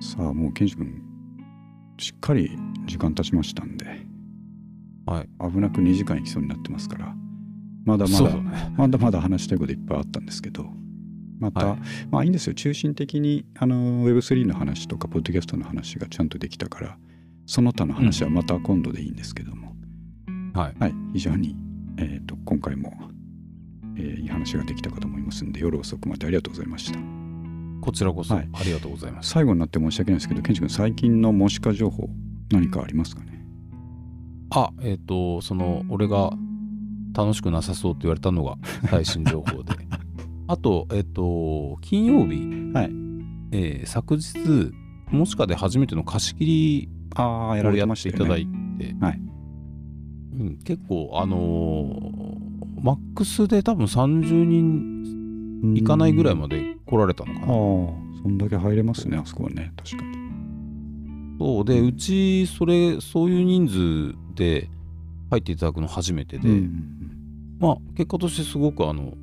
さあ、もうケンジ君、しっかり時間経ちましたんで、はい、危なく2時間いきそうになってますから、まだまだ、ね、まだまだ話したいこといっぱいあったんですけどまた、はい、まあいいんですよ。中心的にあの Web3 の話とかポッドキャストの話がちゃんとできたからその他の話はまた今度でいいんですけども、うん、はい、はい、非常に、えーと、今回も、えー、いい話ができたかと思いますんで夜遅くまでありがとうございました。こちらこそ、はい、ありがとうございます。最後になって申し訳ないですけどケンジ君最近の模試化情報何かありますかね？あえっ、ー、とその俺が楽しくなさそうって言われたのが最新情報で。あとえっと金曜日、はい。えー、昨日もしかで初めての貸し切りをやっていただいて、はい。うん、結構あのー、マックスで多分30人いかないぐらいまで来られたのかな。あそんだけ入れますねあそこはね。確かに。そうでうちそれそういう人数で入っていただくの初めてで、うん、まあ結果としてすごくあの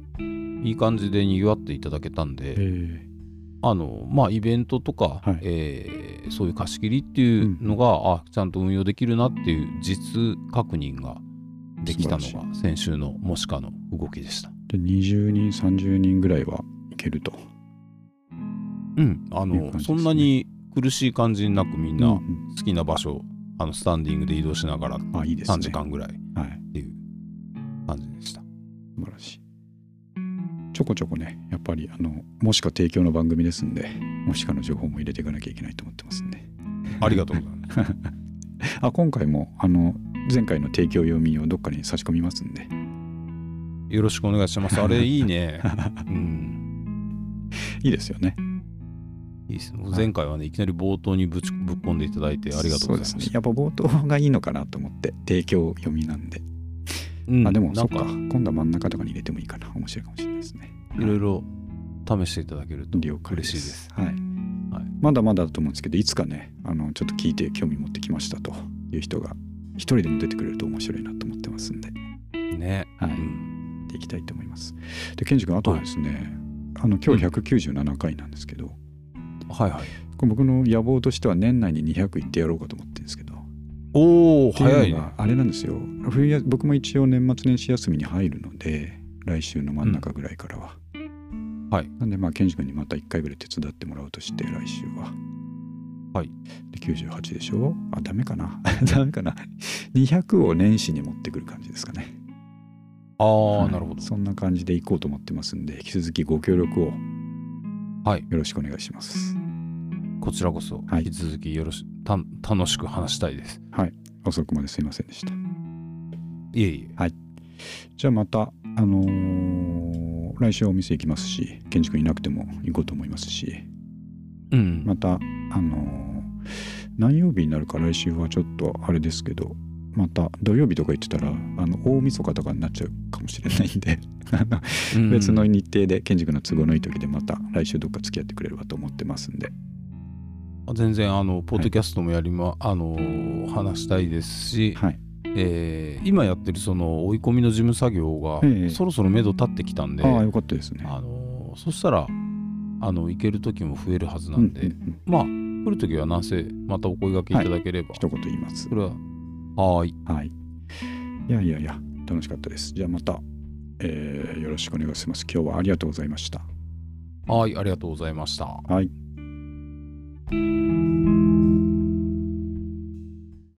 いい感じでにぎわっていただけたんで、あのまあイベントとか、はい、えー、そういう貸し切りっていうのが、うん、あちゃんと運用できるなっていう実確認ができたのが先週のもしかの動きでした。で20人30人ぐらいはいけると。うん。あの、ね、そんなに苦しい感じになくみんな好きな場所、あのスタンディングで移動しながら3時間ぐらいっていう感じでした。素晴らしい。ちょこちょこね、やっぱりあの、もしか提供の番組ですんで、もしかの情報も入れていかなきゃいけないと思ってますんで。ありがとうございます。あ今回もあの前回の提供読みをどっかに差し込みますんで。よろしくお願いします。あれいいね。うん。いいですよね。いいですね。前回はね、いきなり冒頭にぶちぶっ込んでいただいてありがとうございます。ね。やっぱ冒頭がいいのかなと思って、提供読みなんで。うん、あでも、そっか。今度は真ん中とかに入れてもいいかな。面白いかもしれないですね。いろいろ試していただけると嬉しいです。はい。はい、まだまだだと思うんですけど、いつかね、あのちょっと聞いて興味持ってきましたという人が一人でも出てくれると面白いなと思ってますんで。ね。はい。うん、でいきたいと思います。で、ケンジ君、あとはですね、はい、あの今日197回なんですけど、はいはい。これ僕の野望としては年内に200いってやろうかと思ってるんですけど。おお早い、ね、あれなんですよ。冬や僕も一応年末年始休みに入るので来週の真ん中ぐらいからは、うん、はい。なんでまあケンジ君にまた1回ぐらい手伝ってもらうとして来週は。はい。で98でしょ？あダメかな。ダメかな。200を年始に持ってくる感じですかね。ああ、はい、なるほど。そんな感じでいこうと思ってますんで引き続きご協力をはい。よろしくお願いしますこちらこそ引き続きよろし、はい、楽しく話したいです。はい。遅くまですいませんでした。いえいえ。はい。じゃあまたあのー、来週お店行きますし建築いなくても行こうと思いますし、うん、またあのー、何曜日になるか来週はちょっとあれですけどまた土曜日とか言ってたらあの大晦日とかになっちゃうかもしれないんで。別の日程で建築の都合のいい時でまた来週どっか付き合ってくれればと思ってますんで全然あのポッドキャストもやりま、はい、あの話したいですし、はい。えー、今やってるその追い込みの事務作業が、そろそろ目処立ってきたんで、ああよかったですね。あのそしたらあの行ける時も増えるはずなんで、うんうんうん、まあ来る時はなんせまたお声がけいただければ、はい、一言言います。それははい。はい。いやいやいや楽しかったです。じゃあまた、えー、よろしくお願いします。今日はありがとうございました。はいありがとうございました。はい thank you